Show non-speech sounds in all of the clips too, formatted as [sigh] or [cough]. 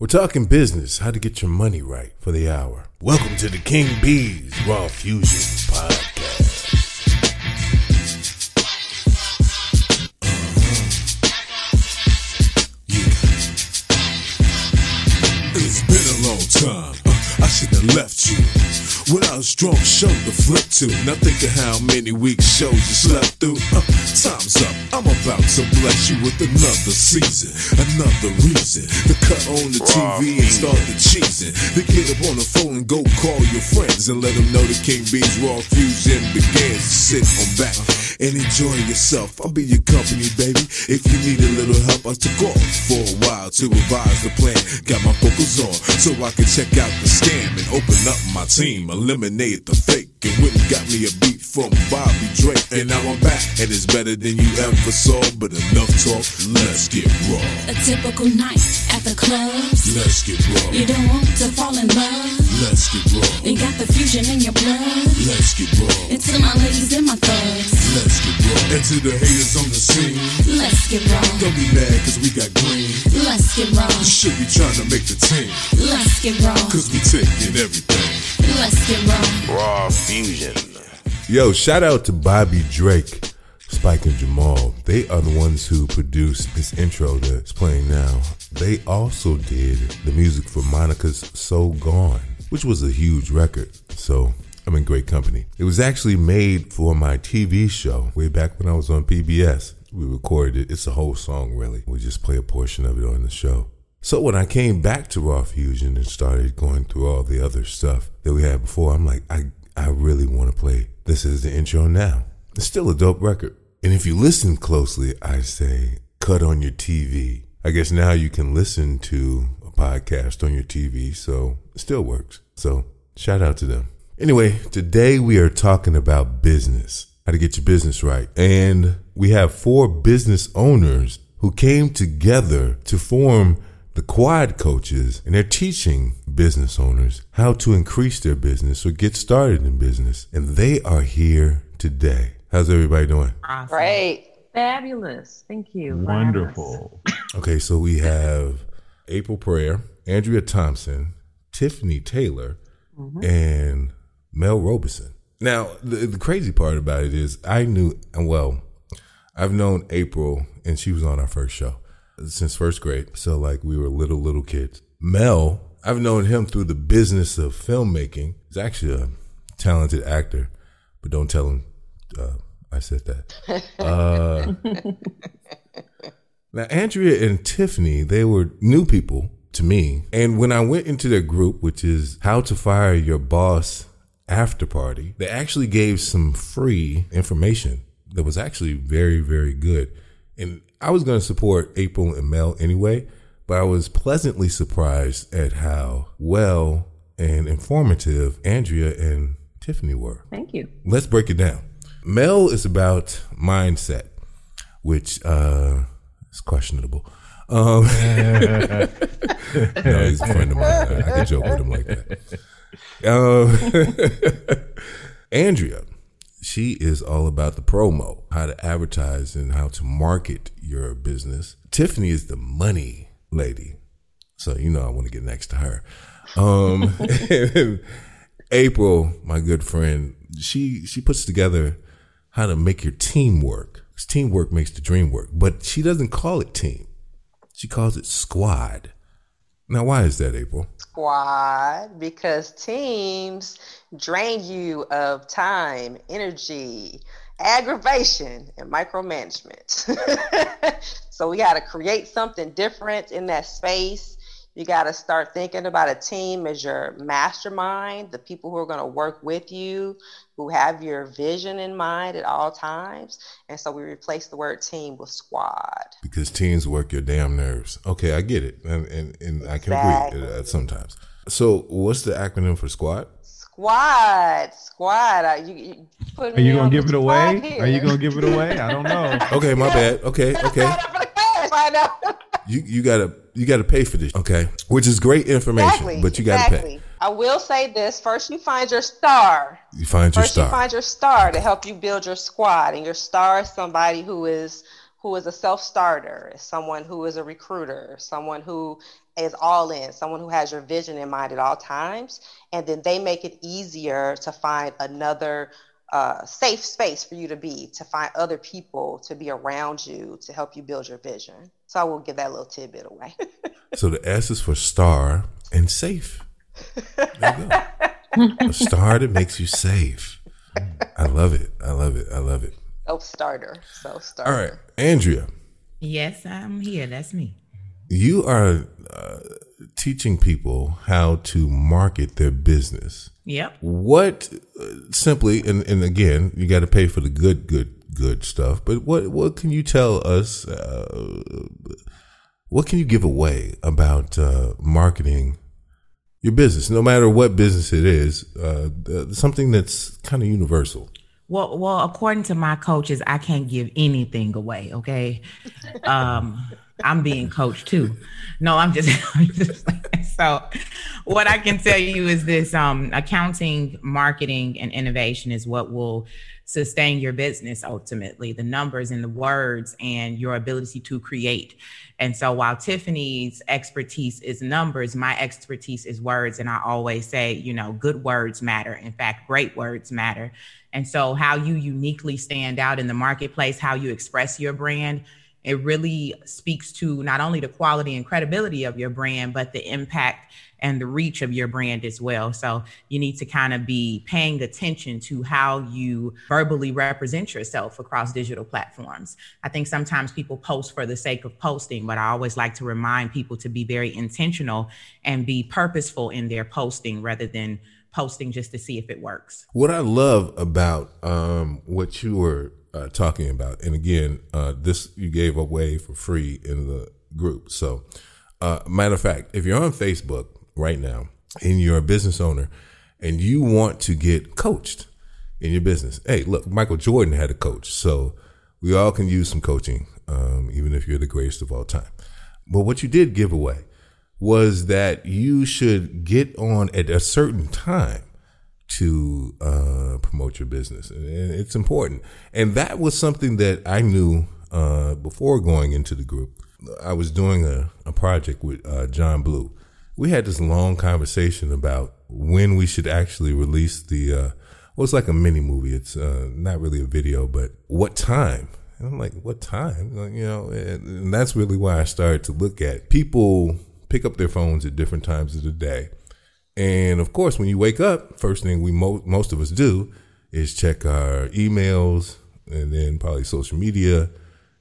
We're talking business, how to get your money right for the hour. Welcome to the King B's Raw Fusion Podcast. Yeah, It's been a long time. Have left you. Without a strong show to flip to. Now think of how many week shows you slept through. Uh, time's up. I'm about to bless you with another season. Another reason to cut on the TV and start the cheesing. To get up on the phone and go call your friends and let them know the King B's Raw Fusion begins. Sit on back and enjoy yourself. I'll be your company, baby. If you need a little help, I took off for a while to revise the plan. Got my focus on so I can check out the scam and open up my team. Eliminate the fake and and got me a beat from Bobby Drake. And now I'm back and it's better than you ever saw. But enough talk, let's get raw. A typical night at the clubs. Let's get raw. You don't want to fall in love. Let's get raw. You got the fusion in your blood. Let's get raw. And to my ladies and my thugs. Let's get raw. And to the haters on the scene. Let's get raw. Don't be mad cause we got green. Let's get raw. You should be trying to make the team. Let's get raw. Cause we taking everything. Raw Fusion. Yo, shout out to Bobby Drake, Spike and Jamal. They are the ones who produced this intro that's playing now. They also did the music for Monica's So Gone, which was a huge record. So I'm in great company. It was actually made for my TV show way back when I was on PBS. We recorded it. It's a whole song, really. We just play a portion of it on the show. So when I came back to Raw Fusion and started going through all the other stuff that we had before, I'm like, I, I really want to play this is the intro now. It's still a dope record. And if you listen closely, I say cut on your TV. I guess now you can listen to a podcast on your TV, so it still works. So shout out to them. Anyway, today we are talking about business, how to get your business right. And we have four business owners who came together to form the quad coaches and they're teaching business owners how to increase their business or get started in business. And they are here today. How's everybody doing? Awesome. Great. Fabulous. Thank you. Wonderful. Okay, so we have April Prayer, Andrea Thompson, Tiffany Taylor, mm-hmm. and Mel Robeson. Now, the, the crazy part about it is I knew, well, I've known April and she was on our first show since first grade. So like we were little, little kids. Mel, I've known him through the business of filmmaking. He's actually a talented actor, but don't tell him uh, I said that. [laughs] Uh, now, Andrea and Tiffany, they were new people to me. And when I went into their group, which is How to Fire Your Boss After Party, they actually gave some free information that was actually very, very good. And I was going to support April and Mel anyway, but I was pleasantly surprised at how well and informative Andrea and Tiffany were. Thank you. Let's break it down. Mel is about mindset, which uh, is questionable. Um, [laughs] no, he's a friend of mine. I can joke with him like that. Um, [laughs] Andrea, she is all about the promo, how to advertise and how to market your business. Tiffany is the money lady. So, you know, I want to get next to her. Um, [laughs] April, my good friend, she, she puts together how to make your team work. 'Cause Teamwork makes the dream work, but she doesn't call it team. She calls it squad. Now, why is that, April? Squad, because teams drain you of time, energy, aggravation, and micromanagement. [laughs] so we got to create something different in that space. You got to start thinking about a team as your mastermind, the people who are going to work with you, who have your vision in mind at all times. And so we replace the word team with squad. Because teams work your damn nerves. Okay, I get it, and and, and I can agree Exactly. uh, sometimes. So, what's the acronym for squad? Squad, squad. Uh, you, you put Are you gonna give it away? here. Are you gonna give it away? I don't know. [laughs] Okay, my bad. Okay, okay. Sign up for the class right now. You you gotta you gotta pay for this. Okay, which is great information, Exactly. but you gotta exactly. pay. I will say this: first, you find your star. You find your First, you find your star to help you build your squad, and your star is somebody who is who is a self-starter, someone who is a recruiter, someone who is all in, someone who has your vision in mind at all times, and then they make it easier to find another uh, safe space for you to be, to find other people to be around you to help you build your vision. So I will give that little tidbit away. [laughs] So the S is for star and safe. There you go. a star that makes you safe. I love it. I love it. I love it. Self-starter, self-starter. All right, Andrea, Yes, I'm here. That's me. you are uh, teaching people how to market their business. Yep. What uh, simply, and, and again, you got to pay for the good, good, good stuff. But what what can you tell us? Uh, what can you give away about uh, marketing your business, no matter what business it is? Uh, something that's kind of universal. Well, well, according to my coaches, I can't give anything away. Okay, um, I'm being coached too. No, I'm just, [laughs] I'm just so. What I can tell you is this: um, accounting, marketing, and innovation is what will sustain your business ultimately. The numbers and the words and your ability to create. And so, while Tiffany's expertise is numbers, my expertise is words. And I always say, you know, good words matter. In fact, great words matter. And so, how you uniquely stand out in the marketplace, how you express your brand, it really speaks to not only the quality and credibility of your brand, but the impact and the reach of your brand as well. So, you need to kind of be paying attention to how you verbally represent yourself across digital platforms. I think sometimes people post for the sake of posting, but I always like to remind people to be very intentional and be purposeful in their posting rather than posting just to see if it works. What I love about um, what you were uh, talking about, and again, uh, this you gave away for free in the group. So, uh, matter of fact, if you're on Facebook right now and you're a business owner and you want to get coached in your business, hey, look, Michael Jordan had a coach, so we all can use some coaching, um, even if you're the greatest of all time. But what you did give away was that you should get on at a certain time to uh, promote your business, and it's important. And that was something that I knew uh, before going into the group. I was doing a, a project with uh, John Blue. We had this long conversation about when we should actually release the. Uh, well, it's like a mini movie. It's uh, not really a video, but what time? And I'm like, what time? Like, You know, and, and that's really why I started to look at people pick up their phones at different times of the day. And of course, when you wake up, first thing we mo- most of us do is check our emails and then probably social media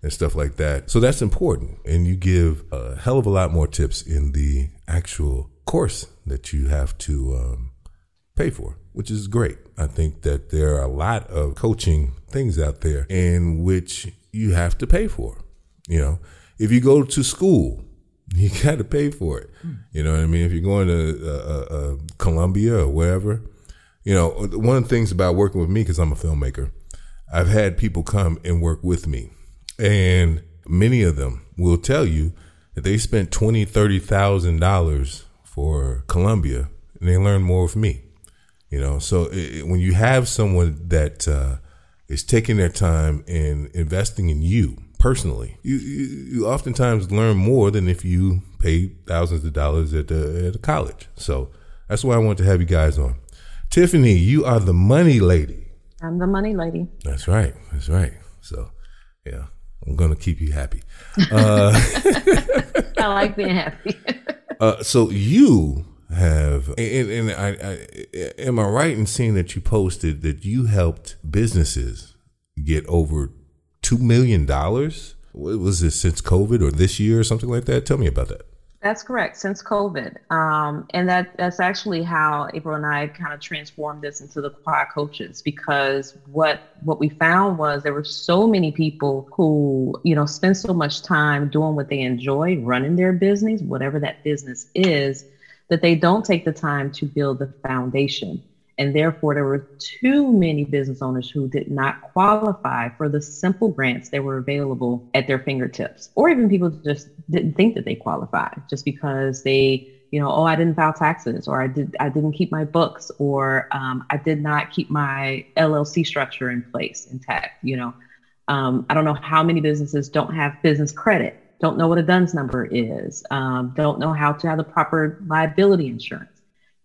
and stuff like that. So that's important. And you give a hell of a lot more tips in the actual course that you have to um, pay for, which is great. I think that there are a lot of coaching things out there in which you have to pay for. You know, if you go to school, you [laughs] got to pay for it. You know what I mean? If you're going to uh, uh, Columbia or wherever, you know, one of the things about working with me, because I'm a filmmaker, I've had people come and work with me. And many of them will tell you that they spent twenty, thirty thousand dollars for Columbia, and they learned more with me. You know, so it, when you have someone that uh, is taking their time and investing in you personally, you, you, you oftentimes learn more than if you pay thousands of dollars at the at a college. So that's why I want to have you guys on. Tiffany, you are the money lady. I'm the money lady. That's right. That's right. So, yeah, I'm gonna keep you happy. Uh, [laughs] I like being happy. uh, so you have, and, and I, I, am I right in seeing that you posted that you helped businesses get over two million dollars? What was this since COVID or this year or something like that? Tell me about that. That's correct. Since COVID, um, and that that's actually how April and I kind of transformed this into the Quad Coaches because what what we found was there were so many people who you know spend so much time doing what they enjoy, running their business, whatever that business is, that they don't take the time to build the foundation. And therefore, there were too many business owners who did not qualify for the simple grants that were available at their fingertips, or even people just didn't think that they qualified just because they, you know, oh, I didn't file taxes, or I did, I didn't keep my books, or um, I did not keep my LLC structure in place intact. You know, um, I don't know how many businesses don't have business credit, don't know what a DUNS number is, um, don't know how to have the proper liability insurance.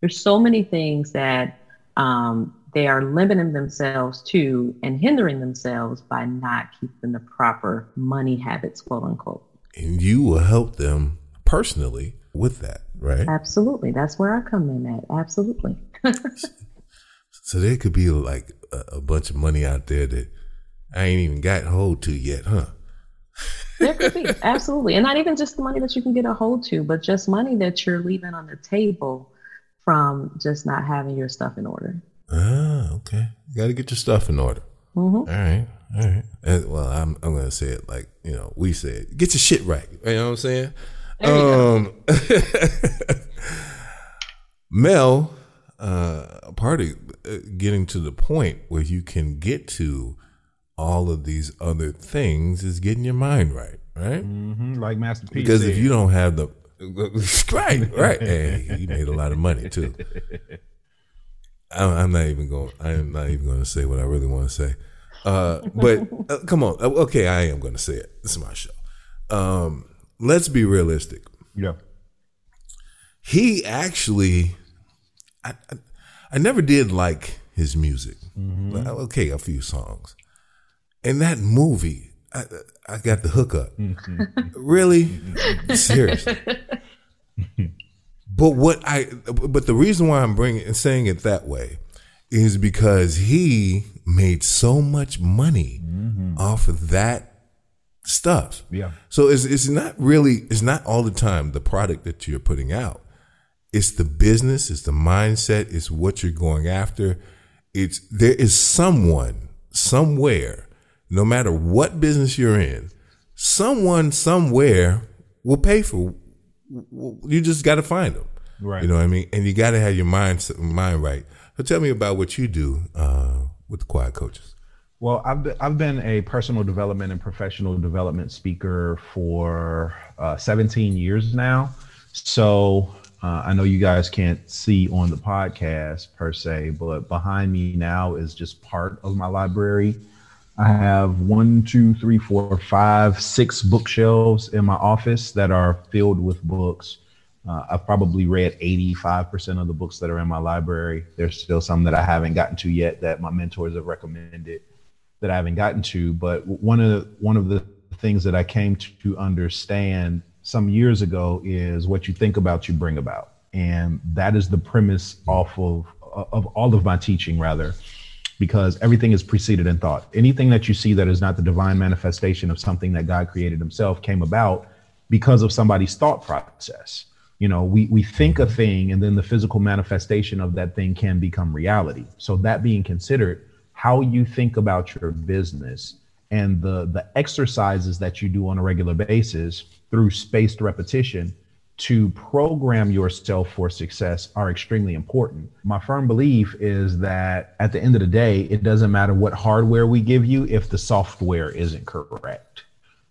There's so many things that um, they are limiting themselves to and hindering themselves by not keeping the proper money habits, quote unquote. And you will help them personally with that, right? Absolutely. That's where I come in at. Absolutely. [laughs] so there could be like a, a, bunch of money out there that I ain't even got hold to yet, huh? there could be. [laughs] Absolutely. And not even just the money that you can get a hold to, but just money that you're leaving on the table from just not having your stuff in order. Ah, okay. You got to get your stuff in order. Mm-hmm. All right, all right. And, well, I'm I'm gonna say it like you know we said, get your shit right. You know what I'm saying? Um, [laughs] Mel, uh, part of uh, getting to the point where you can get to all of these other things is getting your mind right, right? Mm-hmm. Like Master P. Because said. if you don't have the [laughs] right, right. Hey, he made a lot of money too. I'm, I'm not even going. I'm not even going to say what I really want to say. Uh, but uh, come on. Uh, okay, I am going to say it. This is my show. Um, let's be realistic. Yeah. He actually, I, I, I never did like his music. Mm-hmm. Okay, a few songs. And that movie, I, I got the hookup. Mm-hmm. Really? Seriously. [laughs] but what I but the reason why I'm bringing and saying it that way is because he made so much money mm-hmm. off of that stuff. Yeah. So it's it's not really it's not all the time the product that you're putting out. It's the business, it's the mindset, it's what you're going after. It's there is someone somewhere no matter what business you're in, someone somewhere will pay for. You just got to find them, right? You know what I mean, and you got to have your mind mind right. So tell me about what you do uh, with the Quad Coaches. Well, I've been, I've been a personal development and professional development speaker for uh, 17 years now. So uh, I know you guys can't see on the podcast per se, but behind me now is just part of my library. I have one, two, three, four, five, six bookshelves in my office that are filled with books. Uh, I've probably read 85% of the books that are in my library. There's still some that I haven't gotten to yet that my mentors have recommended that I haven't gotten to. But one of the, one of the things that I came to understand some years ago is what you think about, you bring about, and that is the premise off of of all of my teaching, rather because everything is preceded in thought. Anything that you see that is not the divine manifestation of something that God created himself came about because of somebody's thought process. You know, we, we think a thing and then the physical manifestation of that thing can become reality. So, that being considered, how you think about your business and the, the exercises that you do on a regular basis through spaced repetition to program yourself for success are extremely important. My firm belief is that at the end of the day, it doesn't matter what hardware we give you if the software isn't correct.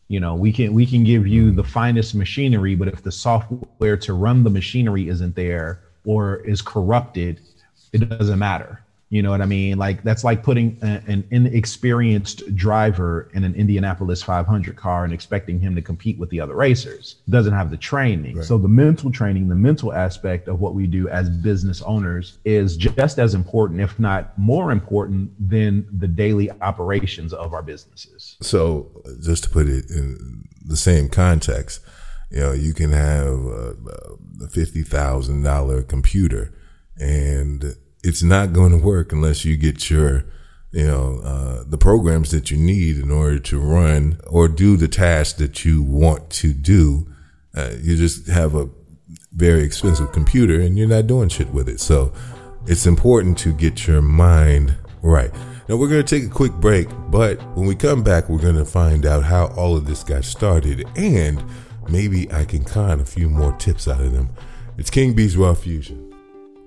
You know, we can we can give you the finest machinery, but if the software to run the machinery isn't there or is corrupted, it doesn't matter. You know what I mean? Like that's like putting a, an inexperienced driver in an Indianapolis 500 car and expecting him to compete with the other racers. Doesn't have the training. Right. So the mental training, the mental aspect of what we do as business owners is just as important, if not more important, than the daily operations of our businesses. So, just to put it in the same context, you know, you can have a, a fifty thousand dollar computer, and it's not going to work unless you get your, you know, uh, the programs that you need in order to run or do the task that you want to do. Uh, you just have a very expensive computer, and you're not doing shit with it. So, it's important to get your mind right. Now we're going to take a quick break, but when we come back, we're going to find out how all of this got started and maybe I can con a few more tips out of them. It's King B's Raw Fusion.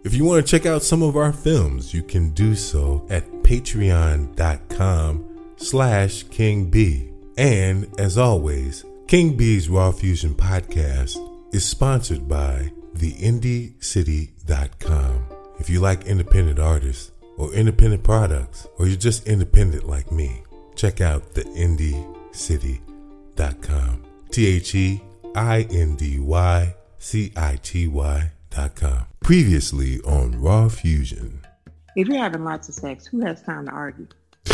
If you want to check out some of our films, you can do so at patreon.com slash King B. And as always, King B's Raw Fusion podcast is sponsored by theindycity.com. If you like independent artists or independent products, or you're just independent like me, check out theindycity.com. T H E I N D Y C I T Y Previously on Raw Fusion. If you're having lots of sex, who has time to argue? [laughs]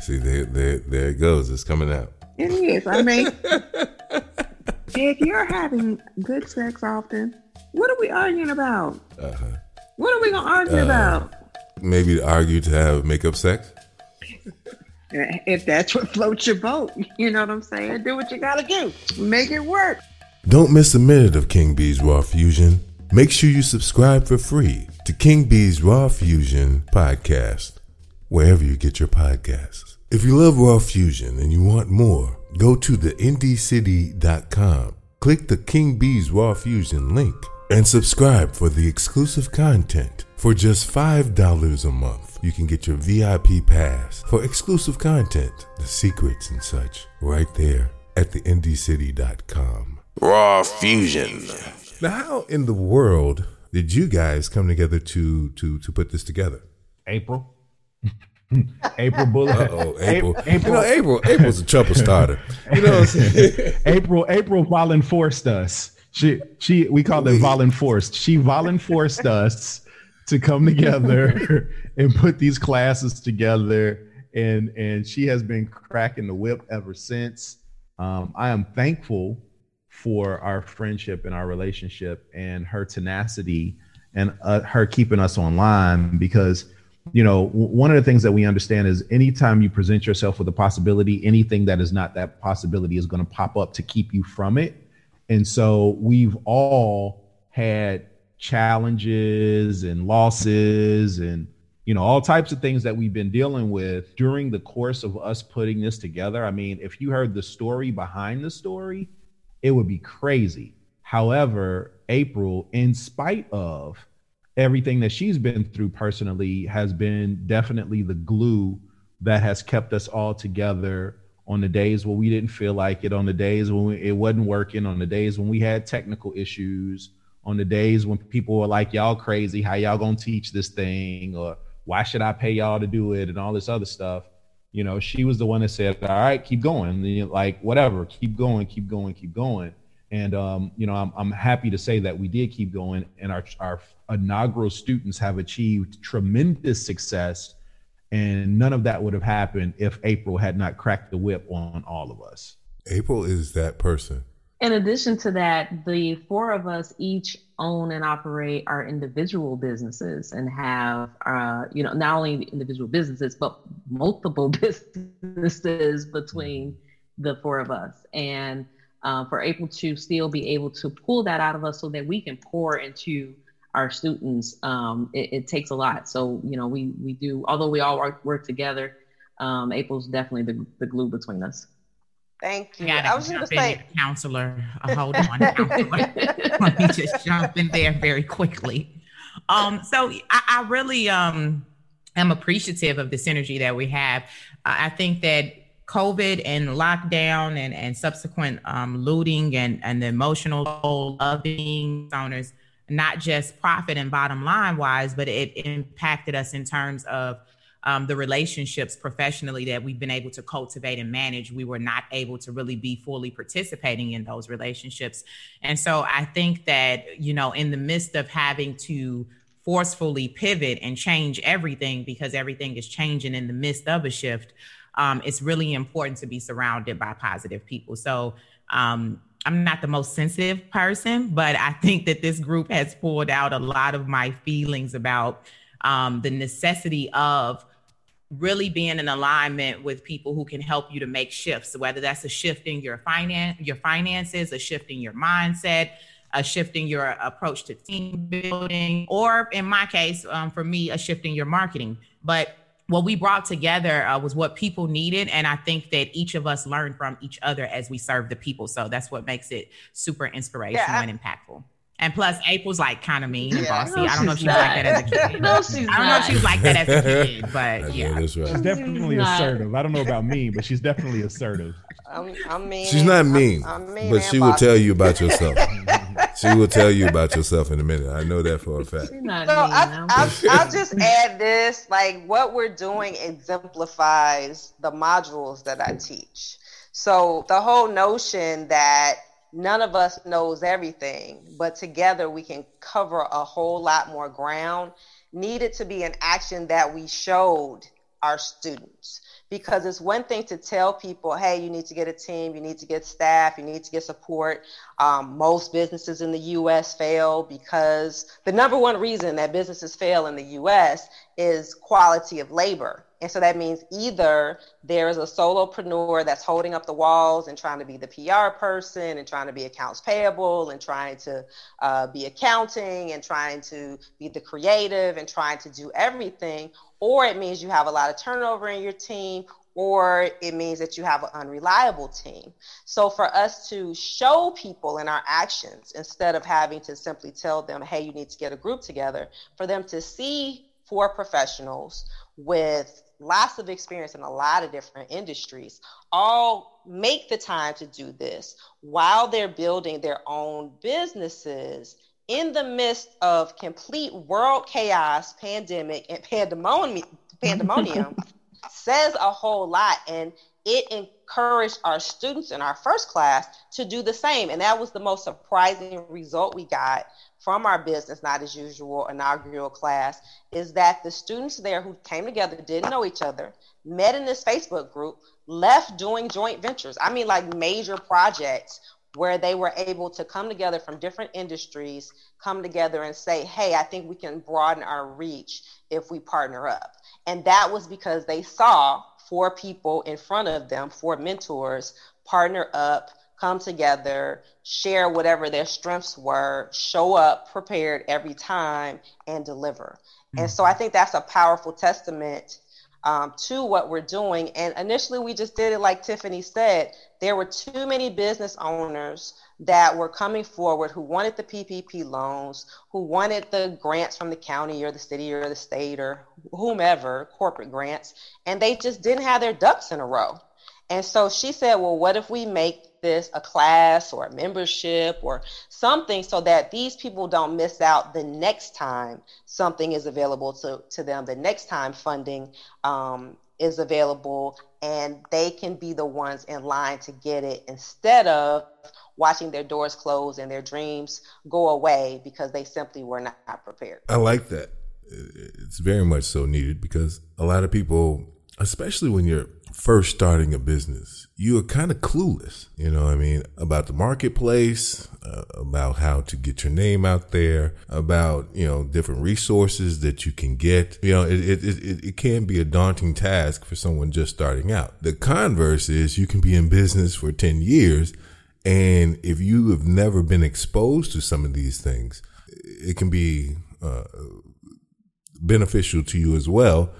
See, there, there, there it goes. It's coming out. It is. I mean, [laughs] if you're having good sex often, what are we arguing about? Uh-huh. What are we gonna argue Uh, about? Maybe to argue to have makeup sex. If that's what floats your boat, [laughs] you know what I'm saying? Do what you gotta do. Make it work. Don't miss a minute of King B's Raw Fusion. Make sure you subscribe for free to King B's Raw Fusion podcast, wherever you get your podcasts. If you love Raw Fusion and you want more, go to the indycity.com, click the King B's Raw Fusion link, and subscribe for the exclusive content. For just $5 a month, you can get your VIP pass for exclusive content, the secrets and such, right there at theindycity.com. Raw Fusion. Now, how in the world did you guys come together to to to put this together? April. [laughs] April Bullet. Uh-oh, April. April. You know, April. April's a trouble starter. [laughs] You know what I'm saying? April. April volunforced us. She she we call it volunforced. She volunforced us to come together [laughs] and put these classes together, and and she has been cracking the whip ever since. Um, I am thankful for our friendship and our relationship and her tenacity and uh, her keeping us online because you know one of the things that we understand is anytime you present yourself with a possibility anything that is not that possibility is going to pop up to keep you from it and so we've all had challenges and losses and you know all types of things that we've been dealing with during the course of us putting this together. I mean if you heard the story behind the story it would be crazy. However april in spite of everything that she's been through personally has been definitely the glue that has kept us all together on the days when we didn't feel like it on the days when we, it wasn't working on the days when we had technical issues on the days when people were like y'all crazy how y'all gonna teach this thing? or why should i pay y'all to do it? and all this other stuff. You know she was the one that said all right keep going. Like whatever keep going keep going keep going. And um, you know I'm, I'm happy to say that we did keep going and our, our inaugural students have achieved tremendous success and none of that would have happened if april had not cracked the whip on all of us. April is that person. In addition to that, the four of us each own and operate our individual businesses and have, uh, you know, not only individual businesses, but multiple [laughs] businesses between the four of us. And uh, for April to still be able to pull that out of us so that we can pour into our students, um, it, it takes a lot. So, you know, we, we do, although we all work, work together, um, April's definitely the, the glue between us. Thank you. Gotta I was going to say, counselor. Uh, hold on, [laughs] counselor. [laughs] Let me just jump in there very quickly. Um, so I, I really um am appreciative of the synergy that we have. I think that COVID and lockdown and, and subsequent um, looting and, and the emotional toll of being owners, not just profit and bottom line wise, but it impacted us in terms of um, the relationships professionally that we've been able to cultivate and manage. We were not able to really be fully participating in those relationships. And so I think that, you know, in the midst of having to forcefully pivot and change everything because everything is changing in the midst of a shift, um, it's really important to be surrounded by positive people. So um, I'm not the most sensitive person, but I think that this group has pulled out a lot of my feelings about um, the necessity of really being in alignment with people who can help you to make shifts whether that's a shift in your finance your finances a shift in your mindset a shift in your approach to team building or in my case um, for me a shift in your marketing. But what we brought together uh, was what people needed and i think that each of us learned from each other as we serve the people. So that's what makes it super inspirational yeah, I- and impactful and plus, April's like kind of mean and bossy. I don't know if she was like that as a kid. [laughs] no, she's I don't know if she was like that as a kid, but [laughs] yeah. That's right. She's definitely assertive. I don't know about me, but she's definitely assertive. I'm, I'm mean. She's not mean, I'm, I'm mean but she will bossy. tell you about yourself. [laughs] she will tell you about yourself in a minute. I know that for a fact. So I, I'll, I'll just add this: like what we're doing exemplifies the modules that I teach. So the whole notion that none of us knows everything, but together we can cover a whole lot more ground, needed to be an action that we showed our students. Because it's one thing to tell people, hey, you need to get a team, you need to get staff, you need to get support. Um, most businesses in the US fail because the number one reason that businesses fail in the US is quality of labor. And so that means either there is a solopreneur that's holding up the walls and trying to be the PR person and trying to be accounts payable and trying to uh, be accounting and trying to be the creative and trying to do everything, or it means you have a lot of turnover in your team, or it means that you have an unreliable team. So for us to show people in our actions, instead of having to simply tell them, hey, you need to get a group together, for them to see four professionals with lots of experience in a lot of different industries all make the time to do this while they're building their own businesses in the midst of complete world chaos, pandemic, and pandemonium, pandemonium [laughs] says a whole lot. And it encouraged our students in our first class to do the same. And that was the most surprising result we got from our business not as usual inaugural class is that the students there who came together didn't know each other met in this facebook group left doing joint ventures. I mean like major projects where they were able to come together from different industries come together and say hey i think we can broaden our reach if we partner up. And that was because they saw four people in front of them four mentors partner up come together, share whatever their strengths were, show up prepared every time, and deliver. Mm-hmm. And so I think that's a powerful testament um, to what we're doing. And initially, we just did it like Tiffany said. There were too many business owners that were coming forward who wanted the PPP loans, who wanted the grants from the county or the city or the state or whomever, corporate grants, and they just didn't have their ducks in a row. And so she said, Well, what if we make this a class or a membership or something so that these people don't miss out the next time something is available to, to them, the next time funding um, is available, and they can be the ones in line to get it instead of watching their doors close and their dreams go away because they simply were not prepared. I like that. It's very much so needed because a lot of people, especially when you're first starting a business, you are kind of clueless, you know I mean, about the marketplace, uh, about how to get your name out there, about, you know, different resources that you can get. You know, it, it, it, it can be a daunting task for someone just starting out. The converse is you can be in business for 10 years. And if you have never been exposed to some of these things, it can be uh, beneficial to you as well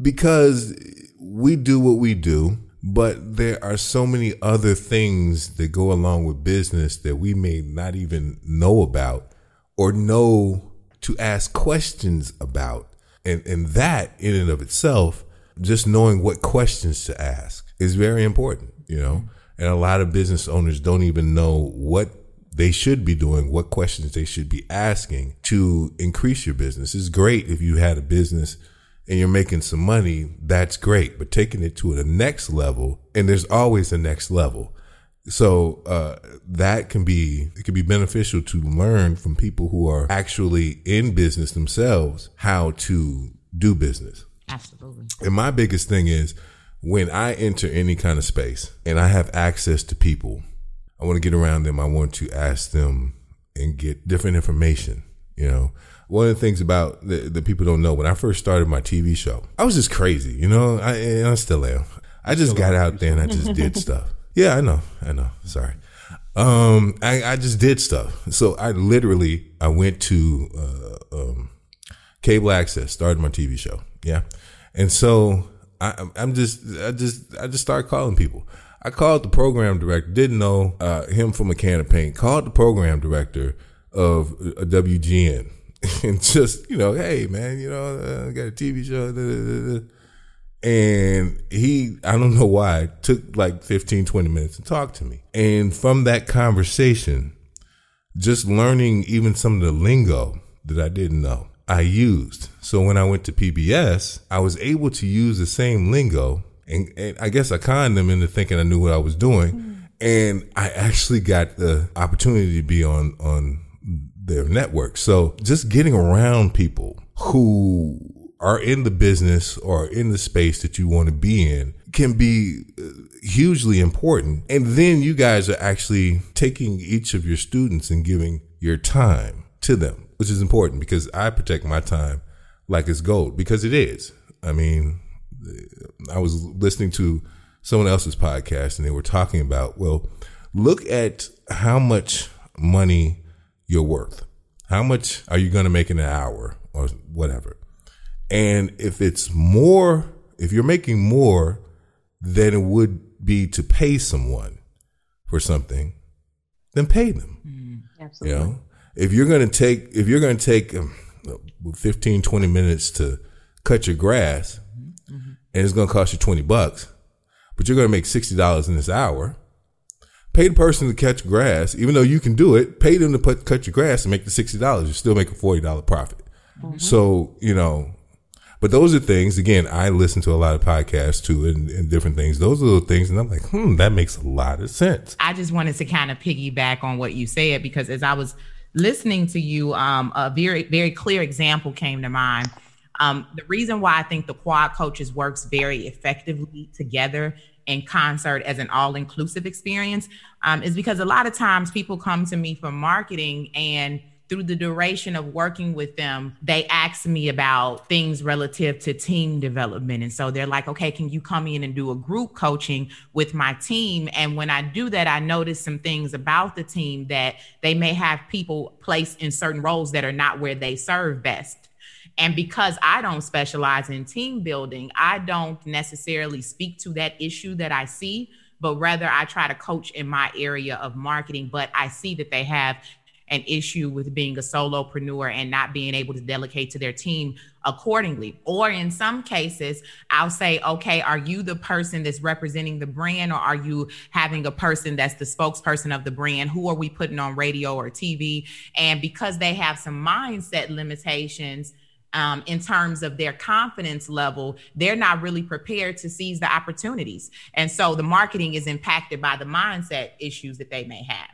because we do what we do, but there are so many other things that go along with business that we may not even know about or know to ask questions about. And, and that in and of itself just knowing what questions to ask is very important, you know. And a lot of business owners don't even know what they should be doing, what questions they should be asking to increase your business. It's great if you had a business and you're making some money, that's great. But taking it to the next level, and there's always a next level. So uh, that can be it can be beneficial to learn from people who are actually in business themselves how to do business. Absolutely. And my biggest thing is when I enter any kind of space and I have access to people, I want to get around them. I want to ask them and get different information. You know, one of the things about the people don't know when I first started my TV show, I was just crazy. You know, I, and I still am. I just got out there and I just did stuff. Yeah, I know. I know. Sorry. Um, I, I just did stuff. So I literally, I went to, uh, um, cable access, started my TV show. Yeah. And so I, I'm just, I just, I just started calling people. I called the program director, didn't know, uh, him from a can of paint, called the program director of a WGN [laughs] and just, you know, hey man, you know, uh, I got a TV show. Da, da, da, and he, I don't know why, took like 15, 20 minutes to talk to me. And from that conversation, just learning even some of the lingo that I didn't know, I used. So when I went to PBS, I was able to use the same lingo. And, and I guess I conned them into thinking I knew what I was doing. Mm-hmm. And I actually got the opportunity to be on, on their network. So just getting around people who are in the business or in the space that you want to be in can be uh, hugely important. And then you guys are actually taking each of your students and giving your time to them, which is important because I protect my time like it's gold because it is. I mean, I was listening to someone else's podcast and they were talking about, well, look at how much money you're worth. How much are you going to make in an hour or whatever? And if it's more, if you're making more than it would be to pay someone for something, then pay them. Mm, absolutely. You know, if you're going to take, if you're going to take um, 15, 20 minutes to cut your grass mm-hmm. and it's going to cost you 20 bucks, but you're going to make $60 in this hour, pay the person to cut your grass, even though you can do it, pay them to put, cut your grass and make the $60. You still make a $40 profit. Mm-hmm. So, you know, but those are things, again, I listen to a lot of podcasts too and, and, different things. Those are the things, and I'm like, hmm, that makes a lot of sense. I just wanted to kind of piggyback on what you said because as I was listening to you, um, a very, very clear example came to mind. Um, the reason why I think the quad coaches works very effectively together in concert as an all-inclusive experience um, is because a lot of times people come to me for marketing and through the duration of working with them, they ask me about things relative to team development. And so they're like, okay, can you come in and do a group coaching with my team? And when I do that, I notice some things about the team that they may have people placed in certain roles that are not where they serve best. And because I don't specialize in team building, I don't necessarily speak to that issue that I see but rather I try to coach in my area of marketing. But I see that they have an issue with being a solopreneur and not being able to delegate to their team accordingly. Or in some cases, I'll say, okay, are you the person that's representing the brand or are you having a person that's the spokesperson of the brand? Who are we putting on radio or TV? And because they have some mindset limitations, um, in terms of their confidence level, they're not really prepared to seize the opportunities. And so the marketing is impacted by the mindset issues that they may have.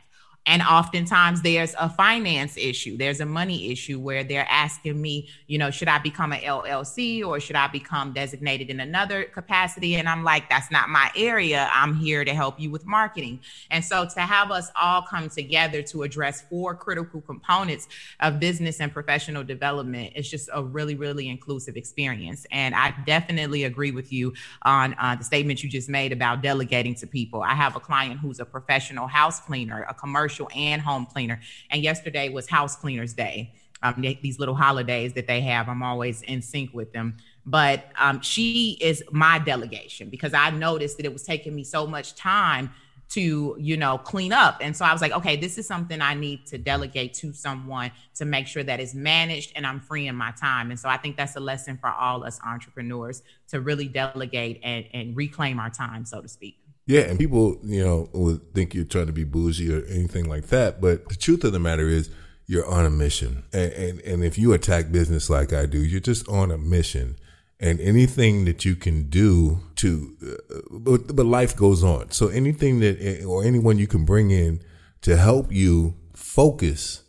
And oftentimes there's a finance issue, there's a money issue where they're asking me, you know, should I become an LLC or should I become designated in another capacity? And I'm like, that's not my area. I'm here to help you with marketing. And so to have us all come together to address four critical components of business and professional development is just a really, really inclusive experience. And I definitely agree with you on uh, the statement you just made about delegating to people. I have a client who's a professional house cleaner, a commercial commercial and home cleaner. And yesterday was house cleaners day. Um, these little holidays that they have, I'm always in sync with them. But um, she is my delegation because I noticed that it was taking me so much time to you know clean up and so i was like okay this is something i need to delegate to someone to make sure that it's managed and i'm freeing my time and so i think that's a lesson for all us entrepreneurs to really delegate and, and reclaim our time so to speak yeah, and people, you know, would think you're trying to be bougie or anything like that. But the truth of the matter is, you're on a mission. And, and, and if you attack business like I do, you're just on a mission. And anything that you can do to, uh, but, but life goes on. So anything that, or anyone you can bring in to help you focus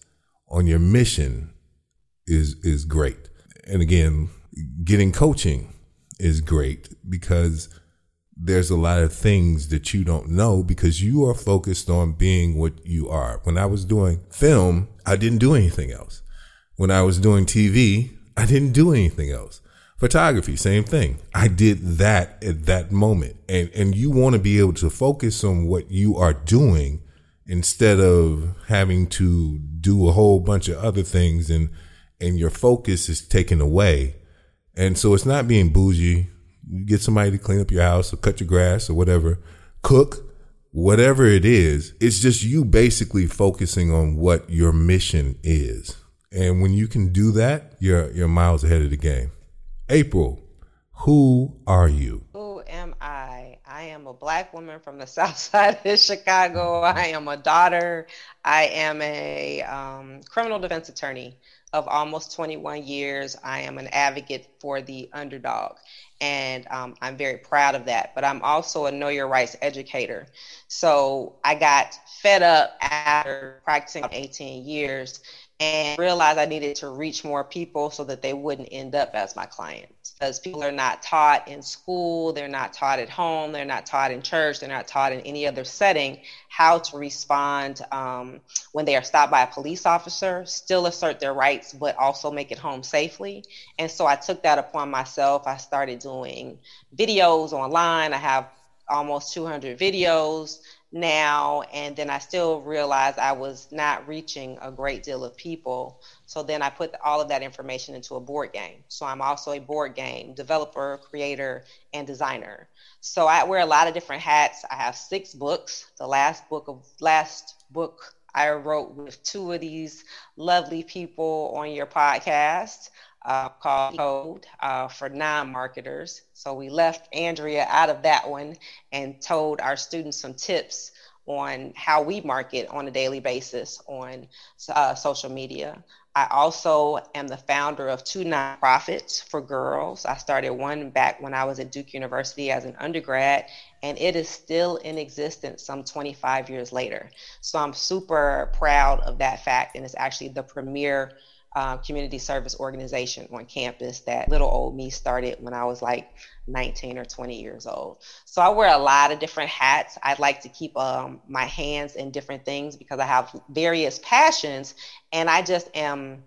on your mission is, is great. And again, getting coaching is great because there's a lot of things that you don't know because you are focused on being what you are. When I was doing film, I didn't do anything else. When I was doing TV, I didn't do anything else. Photography, same thing. I did that at that moment. And, and you want to be able to focus on what you are doing instead of having to do a whole bunch of other things and, and your focus is taken away. And so it's not being bougie you get somebody to clean up your house or cut your grass or whatever, cook, whatever it is. It's just you basically focusing on what your mission is. And when you can do that, you're you're miles ahead of the game. April, who are you? Who am I? I am a black woman from the [laughs] south side of Chicago. I am a daughter. I am a um, criminal defense attorney of almost 21 years. I am an advocate for the underdog and um, I'm very proud of that. But I'm also a know your rights educator. So I got fed up after practicing 18 years and realized I needed to reach more people so that they wouldn't end up as my clients. Because people are not taught in school, they're not taught at home, they're not taught in church, they're not taught in any other setting how to respond um, when they are stopped by a police officer, still assert their rights, but also make it home safely. And so I took that upon myself. I started doing videos online. I have almost 200 videos now and then I still realized I was not reaching a great deal of people. So then I put all of that information into a board game. So I'm also a board game developer, creator, and designer. So I wear a lot of different hats. I have six books. The last book of last book I wrote with two of these lovely people on your podcast uh, called Code uh, for non-marketers. So we left Andrea out of that one and told our students some tips on how we market on a daily basis on uh, social media. I also am the founder of two nonprofits for girls. I started one back when I was at Duke University as an undergrad, and it is still in existence some 25 years later. So I'm super proud of that fact, and it's actually the premier uh, community service organization on campus that little old me started when I was like 19 or 20 years old. So I wear a lot of different hats. I like to keep um, my hands in different things because I have various passions and I just am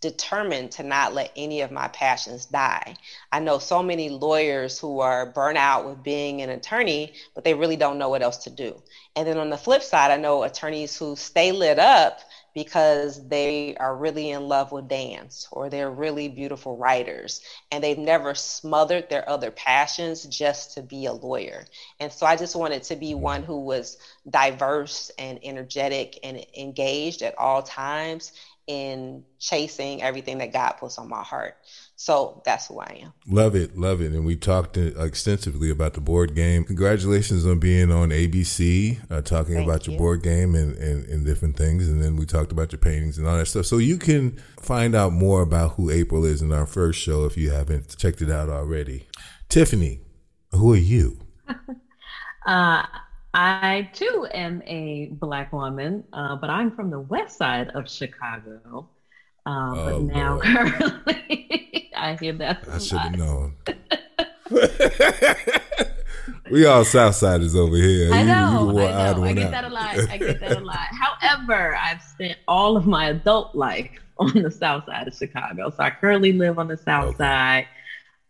determined to not let any of my passions die. I know so many lawyers who are burnt out with being an attorney, but they really don't know what else to do. And then on the flip side, I know attorneys who stay lit up because they are really in love with dance or they're really beautiful writers and they've never smothered their other passions just to be a lawyer. And so I just wanted to be one who was diverse and energetic and engaged at all times in chasing everything that God puts on my heart. So that's who I am. Love it, love it. And we talked uh, extensively about the board game. Congratulations on being on ABC, uh, talking Thank about your board game and, and, and, different things. And then we talked about your paintings and all that stuff. So you can find out more about who April is in our first show if you haven't checked it out already. Tiffany, who are you? [laughs] uh, I too am a black woman, uh, but I'm from the west side of Chicago. Um, oh, but now Lord. currently, [laughs] I hear that. I should have known. [laughs] [laughs] we all Southsiders over here. I know. You, you I know. I get out. that a lot. I get that a lot. However, I've spent all of my adult life on the South Side of Chicago, so I currently live on the South okay. Side.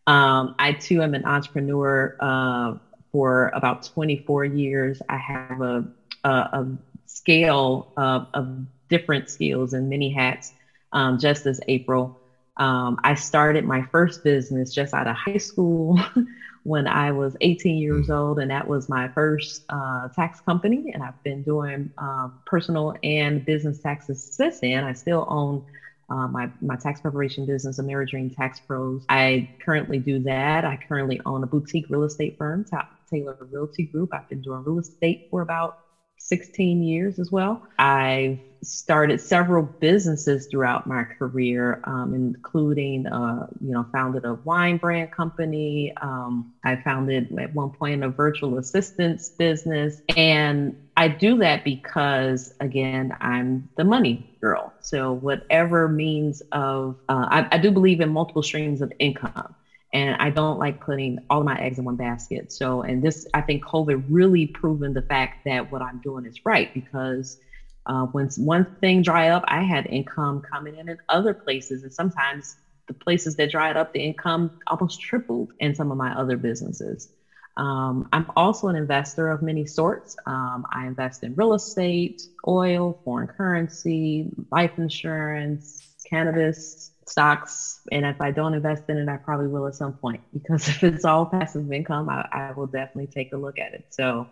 Um, I too am an entrepreneur. Uh, for about 24 years, I have a, a, a scale of, of different skills and many hats um, just this April. um, I started my first business just out of high school [laughs] when I was 18 years old, and that was my first uh, tax company. And I've been doing um, personal and business taxes since then. I still own uh, my, my tax preparation business, Ameridream Tax Pros. I currently do that. I currently own a boutique real estate firm, Top Taylor Realty Group. I've been doing real estate for about 16 years as well. I've started several businesses throughout my career, um, including, uh, you know, founded a wine brand company. Um, I founded at one point a virtual assistance business. And I do that because, again, I'm the money girl. So, whatever means of, uh, I, I do believe in multiple streams of income and I don't like putting all my eggs in one basket. So, and this, I think COVID really proven the fact that what I'm doing is right because uh, when one thing dry up, I had income coming in in other places, and sometimes the places that dried up, the income almost tripled in some of my other businesses. Um, I'm also an investor of many sorts. Um, I invest in real estate, oil, foreign currency, life insurance, cannabis, stocks. And if I don't invest in it, I probably will at some point [laughs] because if it's all passive income, I, I will definitely take a look at it. So